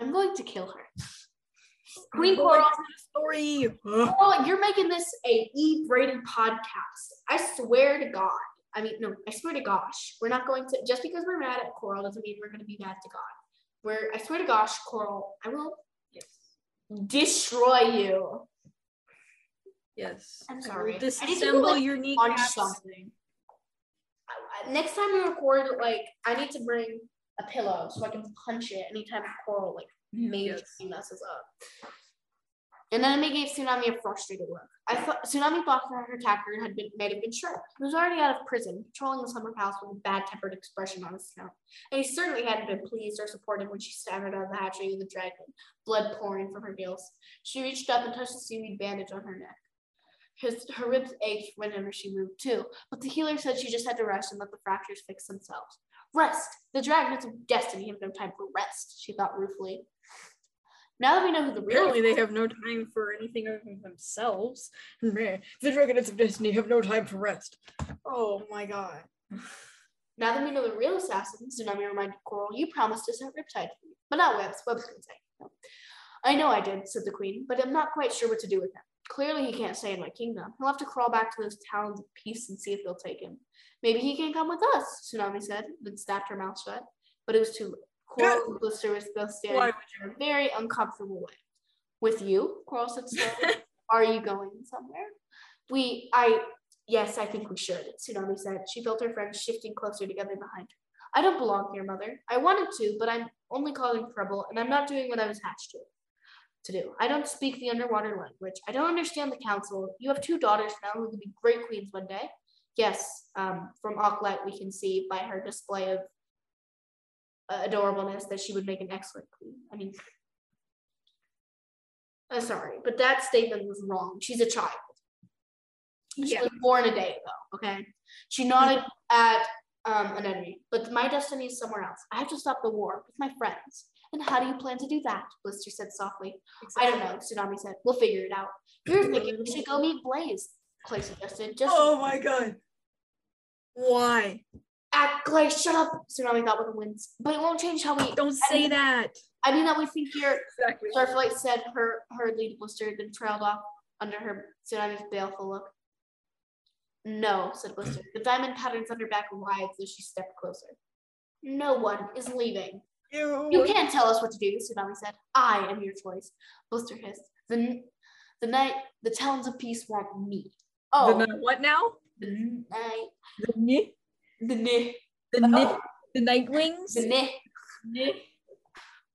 I'm going to kill her. Queen Coral, back to the story. Coral, you're making this a E-rated podcast. I swear to God. I mean, no, I swear to gosh. We're not going to, just because we're mad at Coral doesn't mean we're going to be mad to God. We're, I swear to gosh, Coral, I will Yes. destroy you. Yes. I'm sorry. I need to go, Disassemble like, your kneecaps. something. I- Next time we record, like, I need to bring a pillow so I can punch it anytime Coral, like, majorly Yes. messes up. And it gave Tsunami a frustrated look. I thought Tsunami thought that her attacker had been may have been sure. He was already out of prison, patrolling the summer palace with a bad-tempered expression on his snout. And he certainly hadn't been pleased or supportive when she staggered out of the hatchery with the dragon, blood pouring from her gills. She reached up and touched the seaweed bandage on her neck. His, her ribs ached whenever she moved too, but the healer said she just had to rest and let the fractures fix themselves. Rest! The dragons of destiny have no time for rest, she thought ruefully. Now that we know who the real Apparently, they have no time for anything other than themselves. The Dragons of Destiny have no time for rest. Oh my god. now that we know the real assassin, Tsunami reminded Coral, you promised to set Riptide free. But not Webs. Webs can say. No. I know I did, said the queen, but I'm not quite sure what to do with him. Clearly he can't stay in my kingdom. He'll have to crawl back to those Talons of Peace and see if they'll take him. Maybe he can come with us, Tsunami said, then snapped her mouth shut. But it was too late. Coral Blister was both standing in a very uncomfortable way. With you? Coral said slowly. Are you going somewhere? We, I, yes, I think we should, Tsunami said. She felt her friends shifting closer together behind her. I don't belong here, Mother. I wanted to, but I'm only causing trouble, and I'm not doing what I was hatched to. To do. I don't speak the underwater language. I don't understand the council. You have two daughters now who will be great queens one day. Yes, um, from Auklet we can see by her display of uh, adorableness that she would make an excellent queen. I mean, uh, sorry, but that statement was wrong. She's a child. She Yeah. was born a day ago. Okay. She nodded at um, Anemone, but my destiny is somewhere else. I have to stop the war with my friends. And how do you plan to do that? Blister said softly. I don't know, Tsunami said. We'll figure it out. Were thinking we should go meet Blaze, Clay suggested. Just Oh my god. Why? Act Clay, shut up, Tsunami thought with a wince. But it won't change how we Don't say that. I mean that we think you're Exactly. Starflight said her her to Blister, then trailed off under her Tsunami's baleful look. No, said Blister. The diamond patterns on her back wide as she stepped closer. No one is leaving. You. You can't tell us what to do, Tsunami said. I am your choice. Blister hissed. The, the night, the Talons of Peace want me. Oh, The, ni- what now? the night, The ni- the ni, the oh, the Nightwings. the ni. Ni-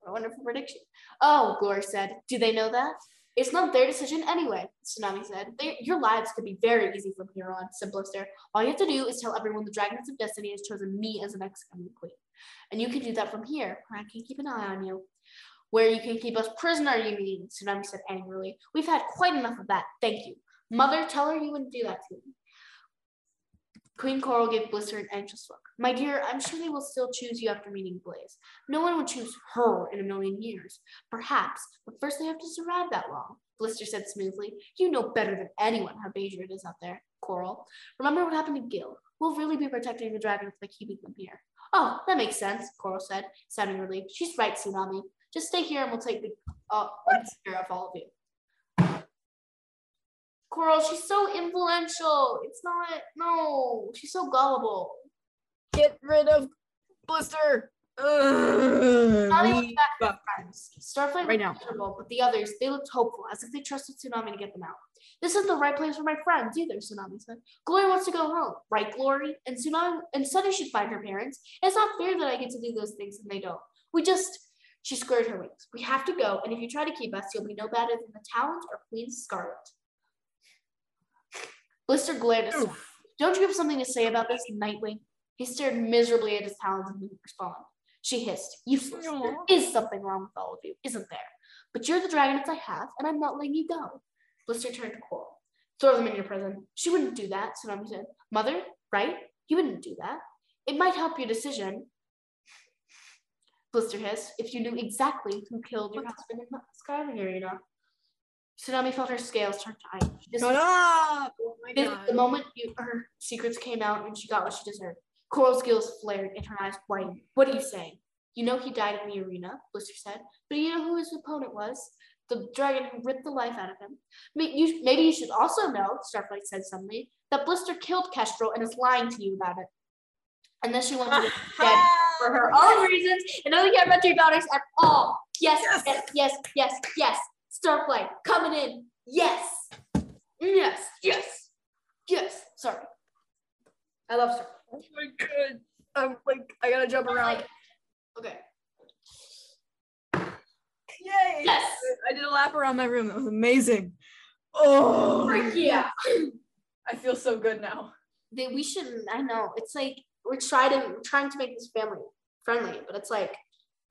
What a wonderful prediction. Oh, Glory said. Do they know that? It's not their decision anyway, Tsunami said. They, your lives could be very easy from here on, said Blister. All you have to do is tell everyone the Dragons of Destiny has chosen me as the next coming queen. And you can do that from here, I can keep an eye on you. Where you can keep us prisoner, you mean, Tsunami said angrily. We've had quite enough of that, thank you. Mother, tell her you wouldn't do that to me. Queen Coral gave Blister an anxious look. My dear, I'm sure they will still choose you after meeting Blaze. No one would choose her in a million years. Perhaps, but first they have to survive that long. Blister said smoothly. You know better than anyone how dangerous it is out there, Coral. Remember what happened to Gil. We'll really be protecting the dragons by keeping them here. Oh, that makes sense, Coral said, sounding relieved. She's right, Tsunami. Just stay here and we'll take the, uh, care of all of you. Coral, she's so influential. It's not, no, she's so gullible. Get rid of Blister. Friends. Starflight Right now. miserable, but the others, they looked hopeful, as if they trusted Tsunami to get them out. This isn't the right place for my friends either, Tsunami said. Glory wants to go home, right, Glory? And Tsunami and Sunny should find her parents. It's not fair that I get to do those things and they don't. We just she squared her wings. We have to go, and if you try to keep us, you'll be no better than the Talons or Queen Scarlet. Blister glared at Tsunami. Don't you have something to say about this, Nightwing? He stared miserably at his talons and didn't respond. She hissed, useless. There Aw. is something wrong with all of you, isn't there? But you're the dragonets I have, and I'm not letting you go. Blister turned to Coral. Throw them in your prison. She wouldn't do that, Tsunami said. Mother, right? You wouldn't do that. It might help your decision. Blister hissed, if you knew exactly who killed your husband in the skywing arena. Tsunami felt her scales turn to ice. She Shut up! Oh the, moment you, her secrets came out and she got what she deserved, Coral's gills flared and her eyes widened. What are you saying? You know he died in the arena, Blister said, but you know who his opponent was? The dragon who ripped the life out of him. Maybe you should also know, Starflight said suddenly, that Blister killed Kestrel and is lying to you about it. And then she went to dead for her own reasons and doesn't care about your daughters at all. Yes, Yes. yes, yes, yes, Starflight coming in. Yes. Yes, yes, yes. Sorry. I love Starflight. Oh my god. I'm like, I gotta jump around. Okay. Yay! Yes. I did a lap around my room. It was amazing. Oh, Freak yeah. I feel so good now. They, we shouldn't. I know. It's like we're trying to we're trying to make this family friendly, but it's like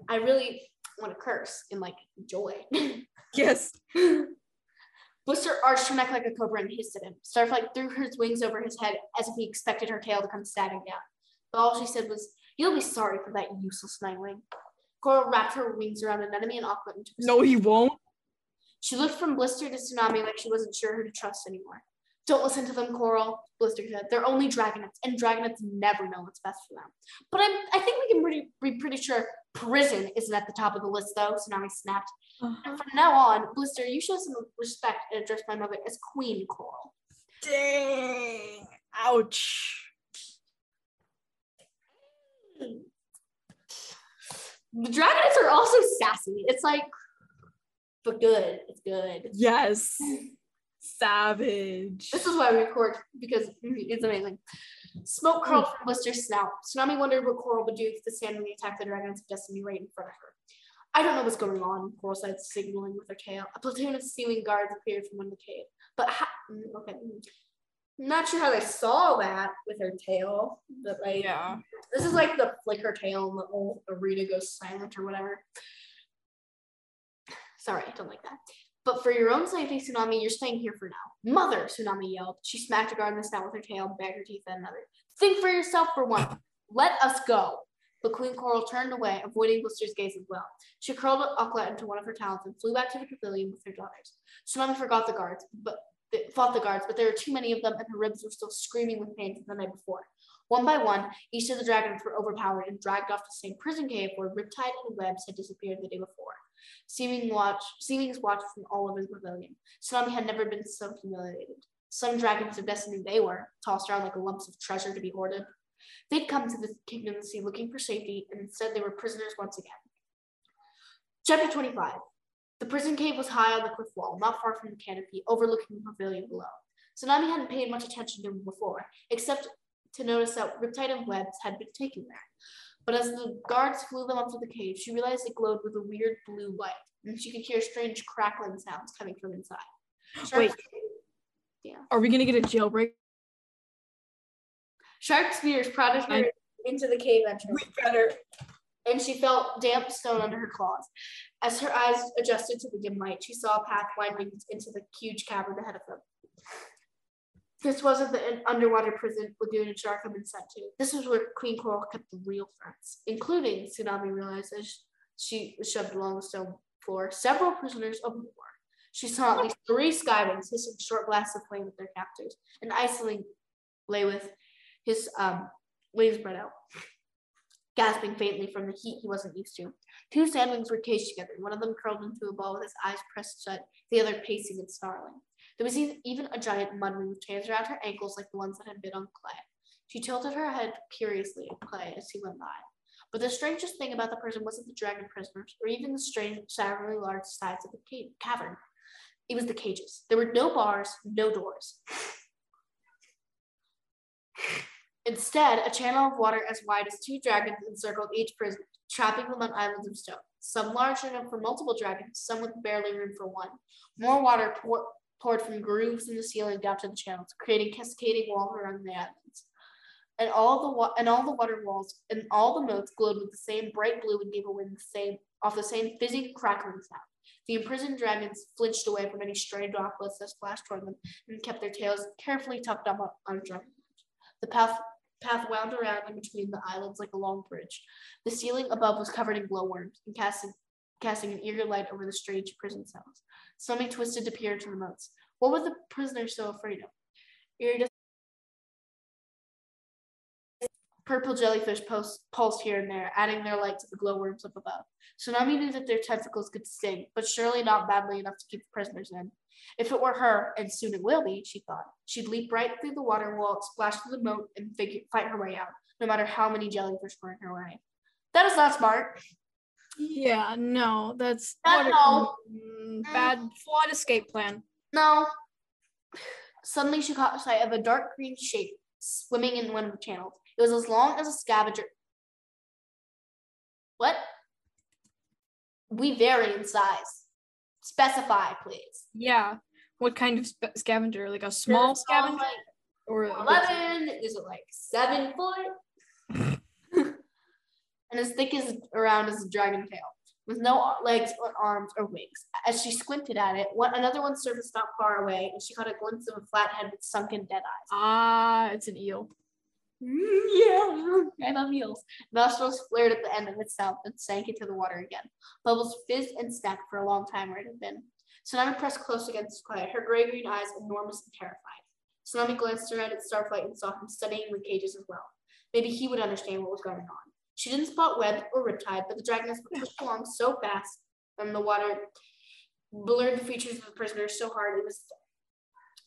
I really want to curse in like joy. Yes. Blister arched her neck like a cobra and hissed at him. Starflight threw her wings over his head as if he expected her tail to come stabbing down. But all she said was, You'll be sorry for that useless nightwing. Coral wrapped her wings around Anemone and Aqua and No, he won't. She looked from Blister to Tsunami like she wasn't sure who to trust anymore. Don't listen to them, Coral, Blister said. They're only dragonets, and dragonets never know what's best for them. But I'm, I think we can pretty, be pretty sure prison isn't at the top of the list, though, Tsunami snapped. And from now on, Blister, you show some respect and address my mother as Queen Coral. Dang. Ouch. The dragonets are also sassy. It's like, but good. It's good. Yes. Savage. This is why we record because it's amazing. Smoke curled from Blister's snout. Tsunami wondered what Coral would do if the Sandwing attacked the dragons of destiny right in front of her. I don't know what's going on, Coral said, signaling with her tail. A platoon of Seawing guards appeared from under the cave. But ha- mm, okay. Not sure how they saw that with her tail, but like Yeah. this is like the flicker tail and the whole arena goes silent or whatever. Sorry, I don't like that. But for your own safety, Tsunami, you're staying here for now. Mother, Tsunami yelled. She smacked a guard in the snout with her tail bared her teeth at another. Think for yourself for one. Let us go. But Queen Coral turned away, avoiding Blister's gaze as well. She curled Auklet into one of her talons and flew back to the pavilion with her daughters. Tsunami forgot the guards, but fought the guards, but there were too many of them, and her ribs were still screaming with pain from the night before. One by one, each of the dragons were overpowered and dragged off to the same prison cave where Riptide and Webs had disappeared the day before. Seawing watch, Seawings watched from all over the pavilion. Tsunami had never been so humiliated. Some dragons of destiny they were, tossed around like lumps of treasure to be hoarded. They'd come to the kingdom of the sea looking for safety, and instead they were prisoners once again. Chapter 25. The prison cave was high on the cliff wall, not far from the canopy, overlooking the pavilion below. Tsunami hadn't paid much attention to him before, except to notice that Riptide and Webs had been taken there. But as the guards flew them up to the cave, she realized it glowed with a weird blue light, and she could hear strange crackling sounds coming from inside. Wait. Yeah. Are we gonna get a jailbreak? Shark spears prodded her into the cave entrance, We better. and she felt damp stone under her claws. As her eyes adjusted to the dim light, she saw a path winding into the huge cavern ahead of them. This wasn't the underwater prison Lagoon and Shark had been sent to. This was where Queen Coral kept the real friends, including, Tsunami realized as she was shoved along the stone floor, several prisoners of war. She saw at least three skywings hissing short blasts of flame at their captors, and Icewing lay with his um, wings spread out, gasping faintly from the heat he wasn't used to. Two sandwings were caged together, one of them curled into a ball with his eyes pressed shut, the other pacing and snarling. There was even a giant mudwing with chains around her ankles like the ones that had been on Clay. She tilted her head curiously at Clay as he went by. But the strangest thing about the prison wasn't the dragon prisoners, or even the strange, large sides of the cave, cavern. It was the cages. There were no bars, no doors. Instead, a channel of water as wide as two dragons encircled each prison, trapping them on islands of stone. Some large enough for multiple dragons, some with barely room for one. More water pour, poured from grooves in the ceiling down to the channels, creating cascading walls around the islands. And all the wa- and all the water walls and all the moats glowed with the same bright blue and gave away the same off the same fizzing crackling sound. The imprisoned dragons flinched away from any stray droplets that splashed toward them and kept their tails carefully tucked up on a dragon. The path path wound around in between the islands like a long bridge. The ceiling above was covered in glowworms and casting casting an eager light over the strange prison cells. Something twisted to peer into the moats. What were the prisoners so afraid of? Iridescent purple jellyfish pulsed, pulsed here and there, adding their light to the glowworms up above. Tsunami knew that their tentacles could sting, but surely not badly enough to keep the prisoners in. If it were her, and soon it will be, she thought, she'd leap right through the water wall, splash through the moat, and figure, fight her way out, no matter how many jellyfish were in her way. That is not smart. Yeah, no, that's Not what at all. mm, bad flawed escape plan. No. Suddenly she caught sight of a dark green shape swimming in one of the channels. It was as long as a scavenger. What? We vary in size. Specify, please. Yeah. What kind of sp- scavenger? Like a small Is scavenger like or 11? Is it like seven foot? and as thick as around as a dragon tail, with no legs or arms or wings. As she squinted at it, one another one surfaced not far away, and she caught a glimpse of a flat head with sunken dead eyes. Ah, it's an eel. Mm, yeah, I love eels. Nostrils flared at the end of its mouth and sank into the water again. Bubbles fizzed and snapped for a long time where it had been. Tsunami pressed close against the Clay, her gray green eyes enormous and terrified. Tsunami glanced around at Starflight and saw him studying the cages as well. Maybe he would understand what was going on. She didn't spot web or riptide, but the dragoness were pushed along so fast and the water blurred the features of the prisoners so hard it was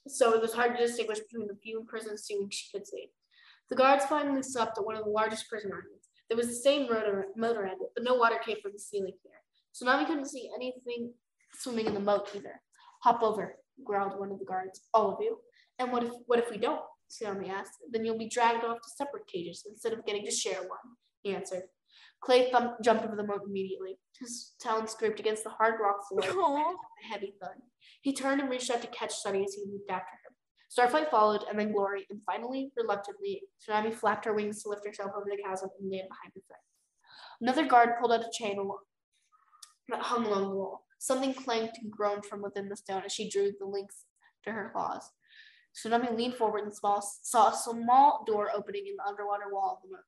so it was hard to distinguish between the few prison ceilings she could see. The guards finally stopped at one of the largest prison islands. There was the same motor, motor end, but no water came from the ceiling here. So now we couldn't see anything swimming in the moat either. Hop over, growled one of the guards. All of you. And what if what if we don't? Tsunami asked. Then you'll be dragged off to separate cages instead of getting to share one, he answered. Clay thump, jumped over the moat immediately. His talons scraped against the hard rock floor with a heavy thud. He turned and reached out to catch Sunny as he leaped after him. Starflight followed, and then Glory, and finally, reluctantly, Tsunami flapped her wings to lift herself over the chasm and land behind her friend. Another guard pulled out a chain that hung along the wall. Something clanked and groaned from within the stone as she drew the links to her claws. Tsunami leaned forward and saw a small door opening in the underwater wall of the moat.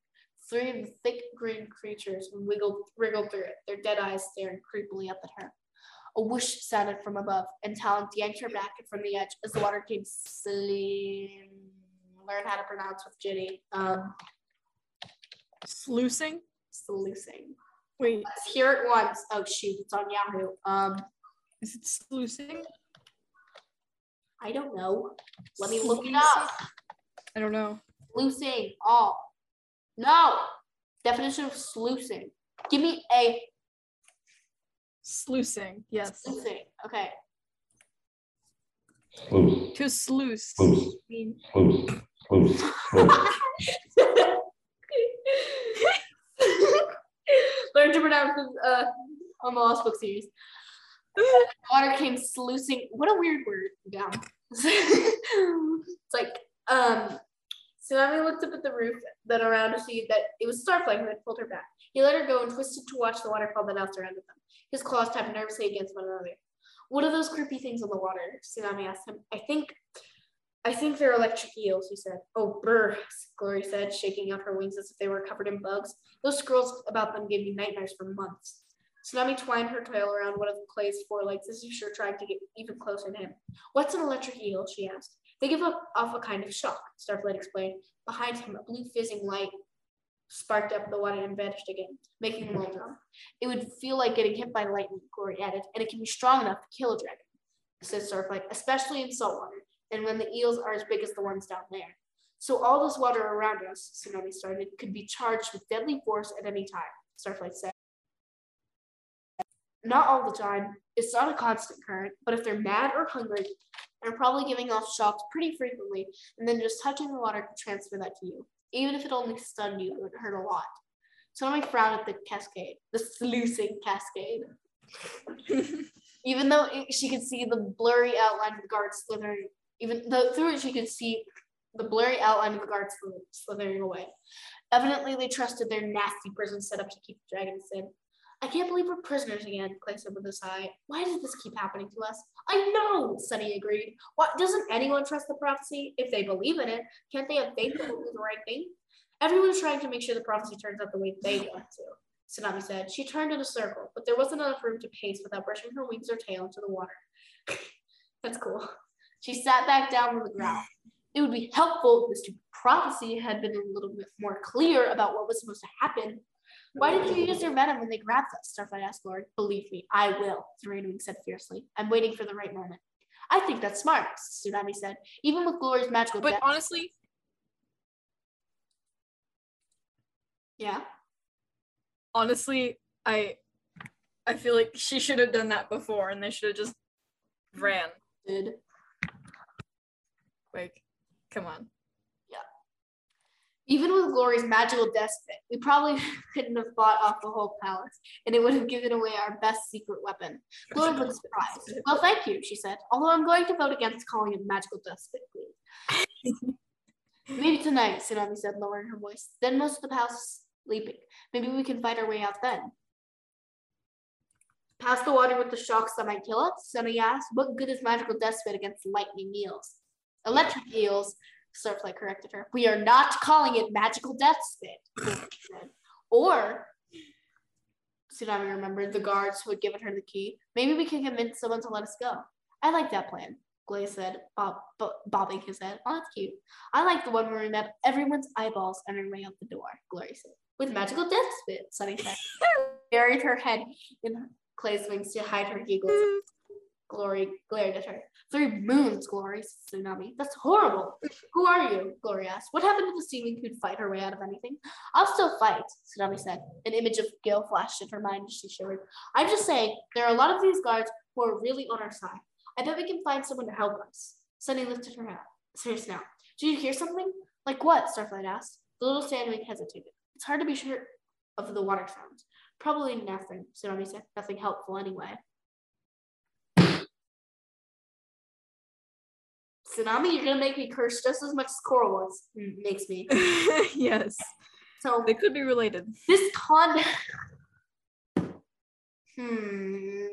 Three of the thick green creatures wiggled, wriggled through it, their dead eyes staring creepily up at her. A whoosh sounded from above, and Talon yanked her back from the edge as the water came slim. Learn how to pronounce with Ginny. Um, Sluicing? sluicing. Wait, Let's hear it once. Oh shoot, it's on Yahoo. Um, is it sluicing? I don't know. Let me look it up. I don't know. Sluicing. All. No. Definition of sluicing. Give me a Sluicing, yes. sluicing. Okay. Sluice, To sluice. sluice, mean, sluice, sluice, sluice. Learn to pronounce uh, on the Lost Book series. Water came sluicing. What a weird word. Yeah. it's like um. Tsunami looked up at the roof then around to see that it was Starflight who had pulled her back. He let her go and twisted to watch the waterfall that now surrounded them. His claws tapped nervously against one another. What are those creepy things on the water? Tsunami asked him. I think I think they're electric eels, he said. Oh, brr, Glory said, shaking out her wings as if they were covered in bugs. Those scrolls about them gave me nightmares for months. Tsunami twined her tail around one of Clay's forelegs as if she were trying to get even closer to him. What's an electric eel? she asked. They give off a kind of shock, Starflight explained. Behind him, a blue fizzing light sparked up the water and vanished again, making the world drum. It would feel like getting hit by lightning, Glory added, and it can be strong enough to kill a dragon, said Starflight, especially in salt water and when the eels are as big as the ones down there. So all this water around us, Tsunami started, could be charged with deadly force at any time, Starflight said. Not all the time. It's not a constant current, but if they're mad or hungry, they're probably giving off shocks pretty frequently, and then just touching the water can transfer that to you. Even if it only stunned you, it would hurt a lot. Tsunami frowned at the cascade, the sluicing cascade. Even though it, she could see the blurry outline of the guard slithering even though through it, she could see the blurry outline of the guards slithering away. Evidently, they trusted their nasty prison setup to keep the dragons in. I can't believe we're prisoners again, Clay said with a sigh. Why does this keep happening to us? I know, Sunny agreed. What doesn't anyone trust the prophecy? If they believe in it, can't they have faith that we'll do the right thing? Everyone's trying to make sure the prophecy turns out the way they want to, Tsunami said. She turned in a circle, but there wasn't enough room to pace without brushing her wings or tail into the water. That's cool. She sat back down on the ground. It would be helpful if this prophecy had been a little bit more clear about what was supposed to happen. Why didn't you use your venom when they grabbed us? Starflight asked Lord. Believe me, I will, Serenwing said fiercely. I'm waiting for the right moment. I think that's smart, Tsunami said. Even with Glory's magical But death. honestly, yeah. honestly, I I feel like she should have done that before and they should have just ran. Did. Like, come on. Even with Glory's magical death spit, we probably couldn't have fought off the whole palace, and it would have given away our best secret weapon. Glory looked surprised. Well, thank you, she said. Although I'm going to vote against calling it magical death spit, please. Maybe tonight, Tsunami said, lowering her voice. Then most of the palace is sleeping. Maybe we can fight our way out then. Past the water with the shocks that might kill us? Sunny asked. What good is magical death spit against lightning eels? Electric eels, Starflight corrected her. We are not calling it magical death spit. or Tsunami remembered the guards who had given her the key. Maybe we can convince someone to let us go. I like that plan. Clay said, bob, bobbing his head. Oh, that's cute. I like the one where we met everyone's eyeballs our way out the door, Glory said. With magical death spit, Sunny said. Buried her head in Clay's wings to hide her giggles. Glory glared at her. Three moons, Glory, Tsunami. That's horrible. Who are you? Glory asked. What happened to the Seawing who'd fight her way out of anything? I'll still fight, Tsunami said. An image of Gill flashed in her mind as she shivered. I'm just saying, there are a lot of these guards who are really on our side. I bet we can find someone to help us. Sunny lifted her head. Serious now. Did you hear something? Like what? Starflight asked. The little sandwing hesitated. It's hard to be sure of the water sounds. Probably nothing, Tsunami said. Nothing helpful anyway. Tsunami, you're gonna make me curse just as much as Coral was makes me. yes. So They could be related. this con Hmm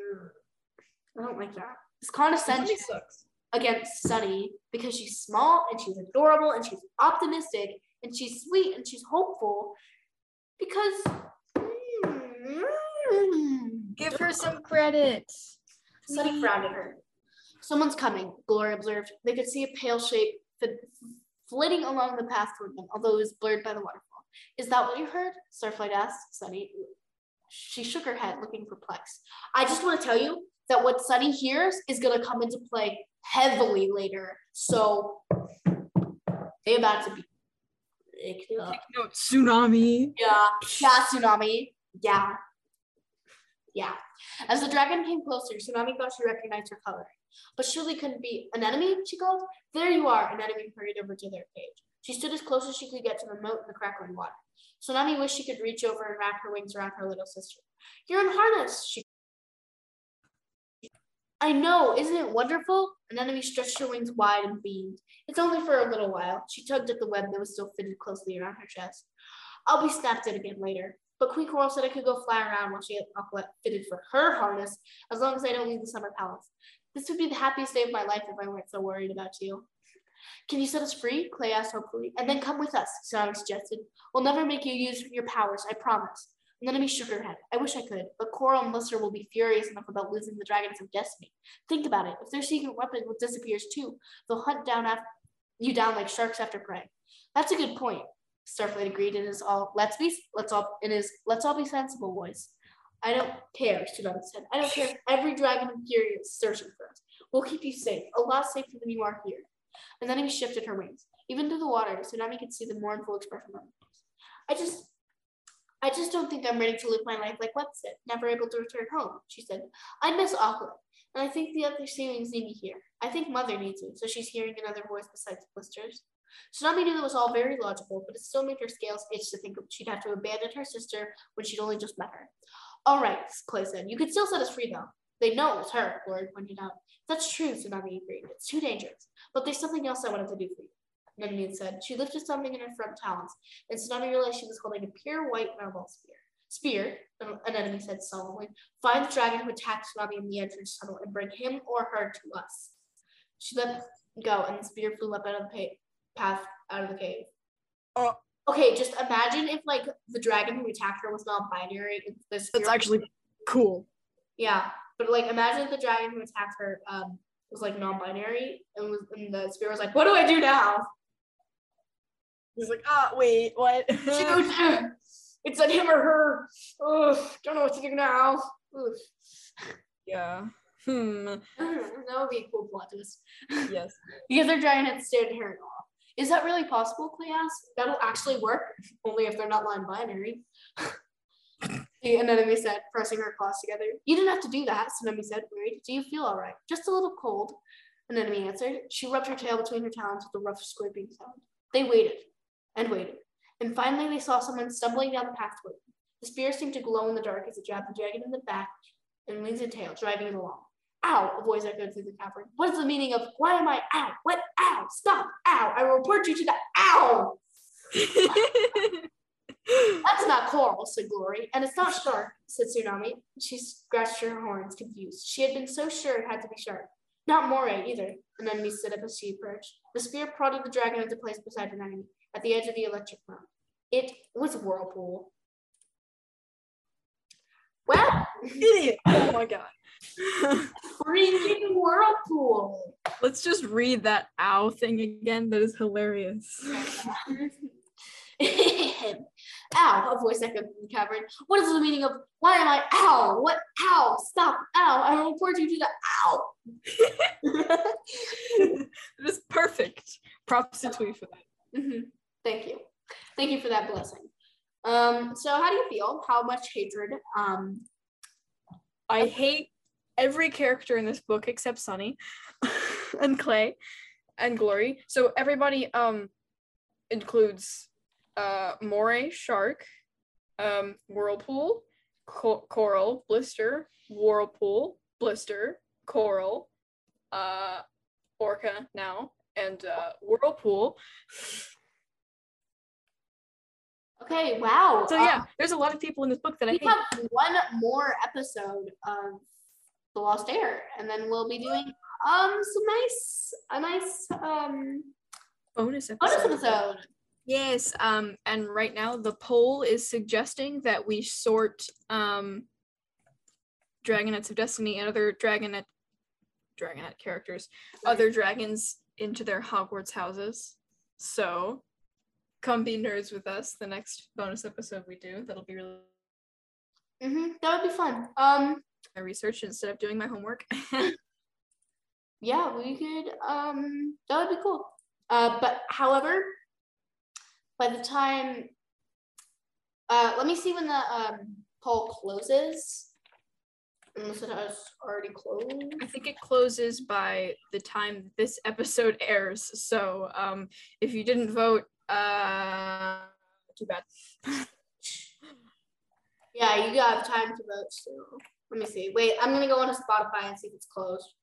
I don't like that. This condescension sucks. against Sunny because she's small and she's adorable and she's optimistic and she's sweet and she's hopeful because hmm, Give her some credit. Sunny frowned at her. Someone's coming, Glory observed. They could see a pale shape flitting along the path toward them, although it was blurred by the waterfall. Is that what you heard? Starflight asked Sunny. She shook her head, looking perplexed. I just want to tell you that what Sunny hears is going to come into play heavily later. So they about to be. picked up. Take tsunami. Yeah, yeah, Tsunami. Yeah. Yeah. As the dragon came closer, Tsunami thought she recognized her coloring. But surely couldn't be Anemone, she called. There you are, Anemone hurried over to their cage. She stood as close as she could get to the moat in the crackling water. Tsunami wished she could reach over and wrap her wings around her little sister. You're unharnessed, she I know, isn't it wonderful? Anemone stretched her wings wide and beamed. It's only for a little while. She tugged at the web that was still fitted closely around her chest. I'll be snapped in again later. But Queen Coral said I could go fly around while she had fitted for her harness, as long as I don't leave the summer palace. This would be the happiest day of my life if I weren't so worried about you. Can you set us free? Clay asked hopefully. And then come with us, Tsunami suggested. We'll never make you use your powers, I promise. Anemone shook her head. I wish I could, but Coral and Blister will be furious enough about losing the dragons of destiny. Think about it. If their secret weapon disappears too, they'll hunt down after you down like sharks after prey. That's a good point. Starflight agreed. It is all let's be let's all it is let's all be sensible, boys. I don't care, Tsunami said. I don't care every dragon in Pyrrhia is searching for us. We'll keep you safe, a lot safer than you are here. And then he shifted her wings. Even through the water, so Tsunami could see the mournful expression on her face. I just I just don't think I'm ready to live my life like what's it, never able to return home, she said. I miss Aqua, and I think the other siblings need me here. I think Mother needs me, so she's hearing another voice besides Blister's. Tsunami knew that was all very logical, but it still made her scales itch to think she'd have to abandon her sister when she'd only just met her. All right, Clay said. You can still set us free, though. They know it was her, Glory pointed out. That's true, Tsunami agreed. It's too dangerous. But there's something else I wanted to do for you. Anemone said. She lifted something in her front talons, and Tsunami realized she was holding a pure white marble spear. Spear, Anemone said solemnly, find the dragon who attacked Tsunami in the entrance tunnel and bring him or her to us. She let go, and the spear flew up out of the path out of the cave. Oh. Okay, just imagine if like the dragon who attacked her was non-binary. This That's actually cool. Yeah, but like imagine if the dragon who attacked her um was like non-binary and was and the spear was like, what do I do now? He's like, ah, wait, what? She goes, "Ugh, it's like him or her. Ugh, don't know what to do now. Ugh. yeah. Hmm. that would be a cool plot twist. Yes. because other dragon had stared at her in awe. Is that really possible? Clay asked. That'll actually work, only if they're not line binary. the anemone said, pressing her claws together. You didn't have to do that, Tsunami said, worried. Do you feel all right? Just a little cold, Anemone answered. She rubbed her tail between her talons with a rough scraping sound. They waited and waited, and finally they saw someone stumbling down the path toward them. The spear seemed to glow in the dark as it jabbed the dragon in the back and wings and tail, driving it along. Ow, a voice echoed through the cavern. What is the meaning of why am I ow? What ow? Stop, ow. I will report you to the ow. That's not coral, said Glory. And it's not shark, said Tsunami. She scratched her horns, confused. She had been so sure it had to be shark. Not moray either. Anemone stood up as she approached. The spear prodded the dragon into place beside Anemone, at the edge of the electric mound. It was a whirlpool. Well, Idiot. Oh my god. Freaking whirlpool. Let's just read that ow thing again. That is hilarious. ow, a voice echoed from the cavern. What is the meaning of why am I ow? What ow? Stop, ow. I will report you to the ow. that is perfect. Props to Tui for that. Mhm. Thank you. Thank you for that blessing. Um, so how do you feel? How much hatred? Um, I hate every character in this book except Sunny and Clay and Glory. So everybody um includes uh Moray, Shark, um Whirlpool, Co- Coral, Blister, Whirlpool, Blister, Coral, uh Orca now, and uh Whirlpool. okay, wow. So Um, yeah, there's a lot of people in this book that I we hate. have one more episode of The Lost Heir, and then we'll be doing um some nice a nice um Bonus bonus episode. episode. Yes, um, and right now the poll is suggesting that we sort um Dragonets of Destiny and other Dragonet Dragonet characters, other dragons into their Hogwarts houses. So come be nerds with us the next bonus episode we do. That'll be really mm-hmm. That would be fun. Um, my research instead of doing my homework. yeah, we could. Um, that would be cool. Uh, but however, by the time, uh, let me see when the um poll closes. Unless it has already closed. I think it closes by the time this episode airs. So um if you didn't vote, uh too bad. Yeah, you got time to vote still. Let me see. Wait, I'm gonna go on to Spotify and see if it's closed.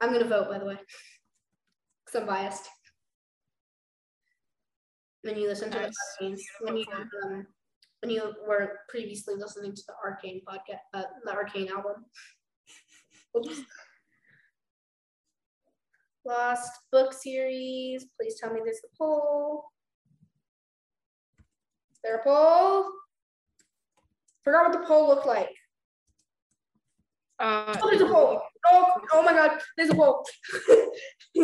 I'm gonna vote, by the way, because I'm biased. When you listen to Nice. the Arcane, when you um, when you were previously listening to the Arcane podcast, uh, the Arcane album. Oops. Lost book series. Please tell me there's a poll. Is there a poll? Forgot what the poll looked like. Uh, Oh, there's a poll. Oh, oh my god, there's a poll.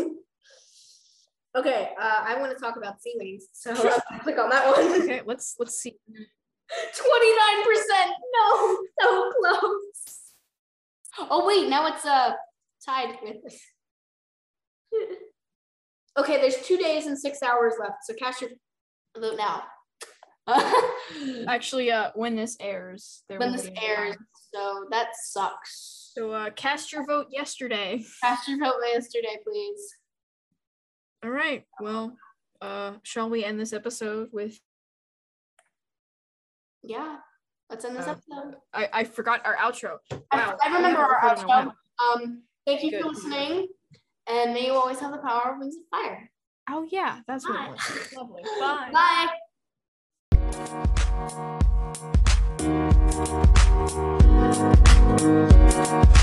okay, uh, I want to talk about ceilings, so click on that one. okay, let's let's see. 29%. No, so close. Oh wait, now it's uh tied with Okay, there's two days and six hours left, so cast your vote now. Actually, uh, when this airs, when this airs. So that sucks. So uh, cast your vote yesterday. Cast your vote yesterday, please. All right. Well, uh, shall we end this episode with? Yeah, let's end this Uh, episode. I I forgot our outro. I- Wow. I remember we our haven't recorded in a outro. Um, thank you for listening, and may you always have the power of wings of fire. Oh yeah, that's what it was. Lovely. Bye. Bye. Thank Thank you.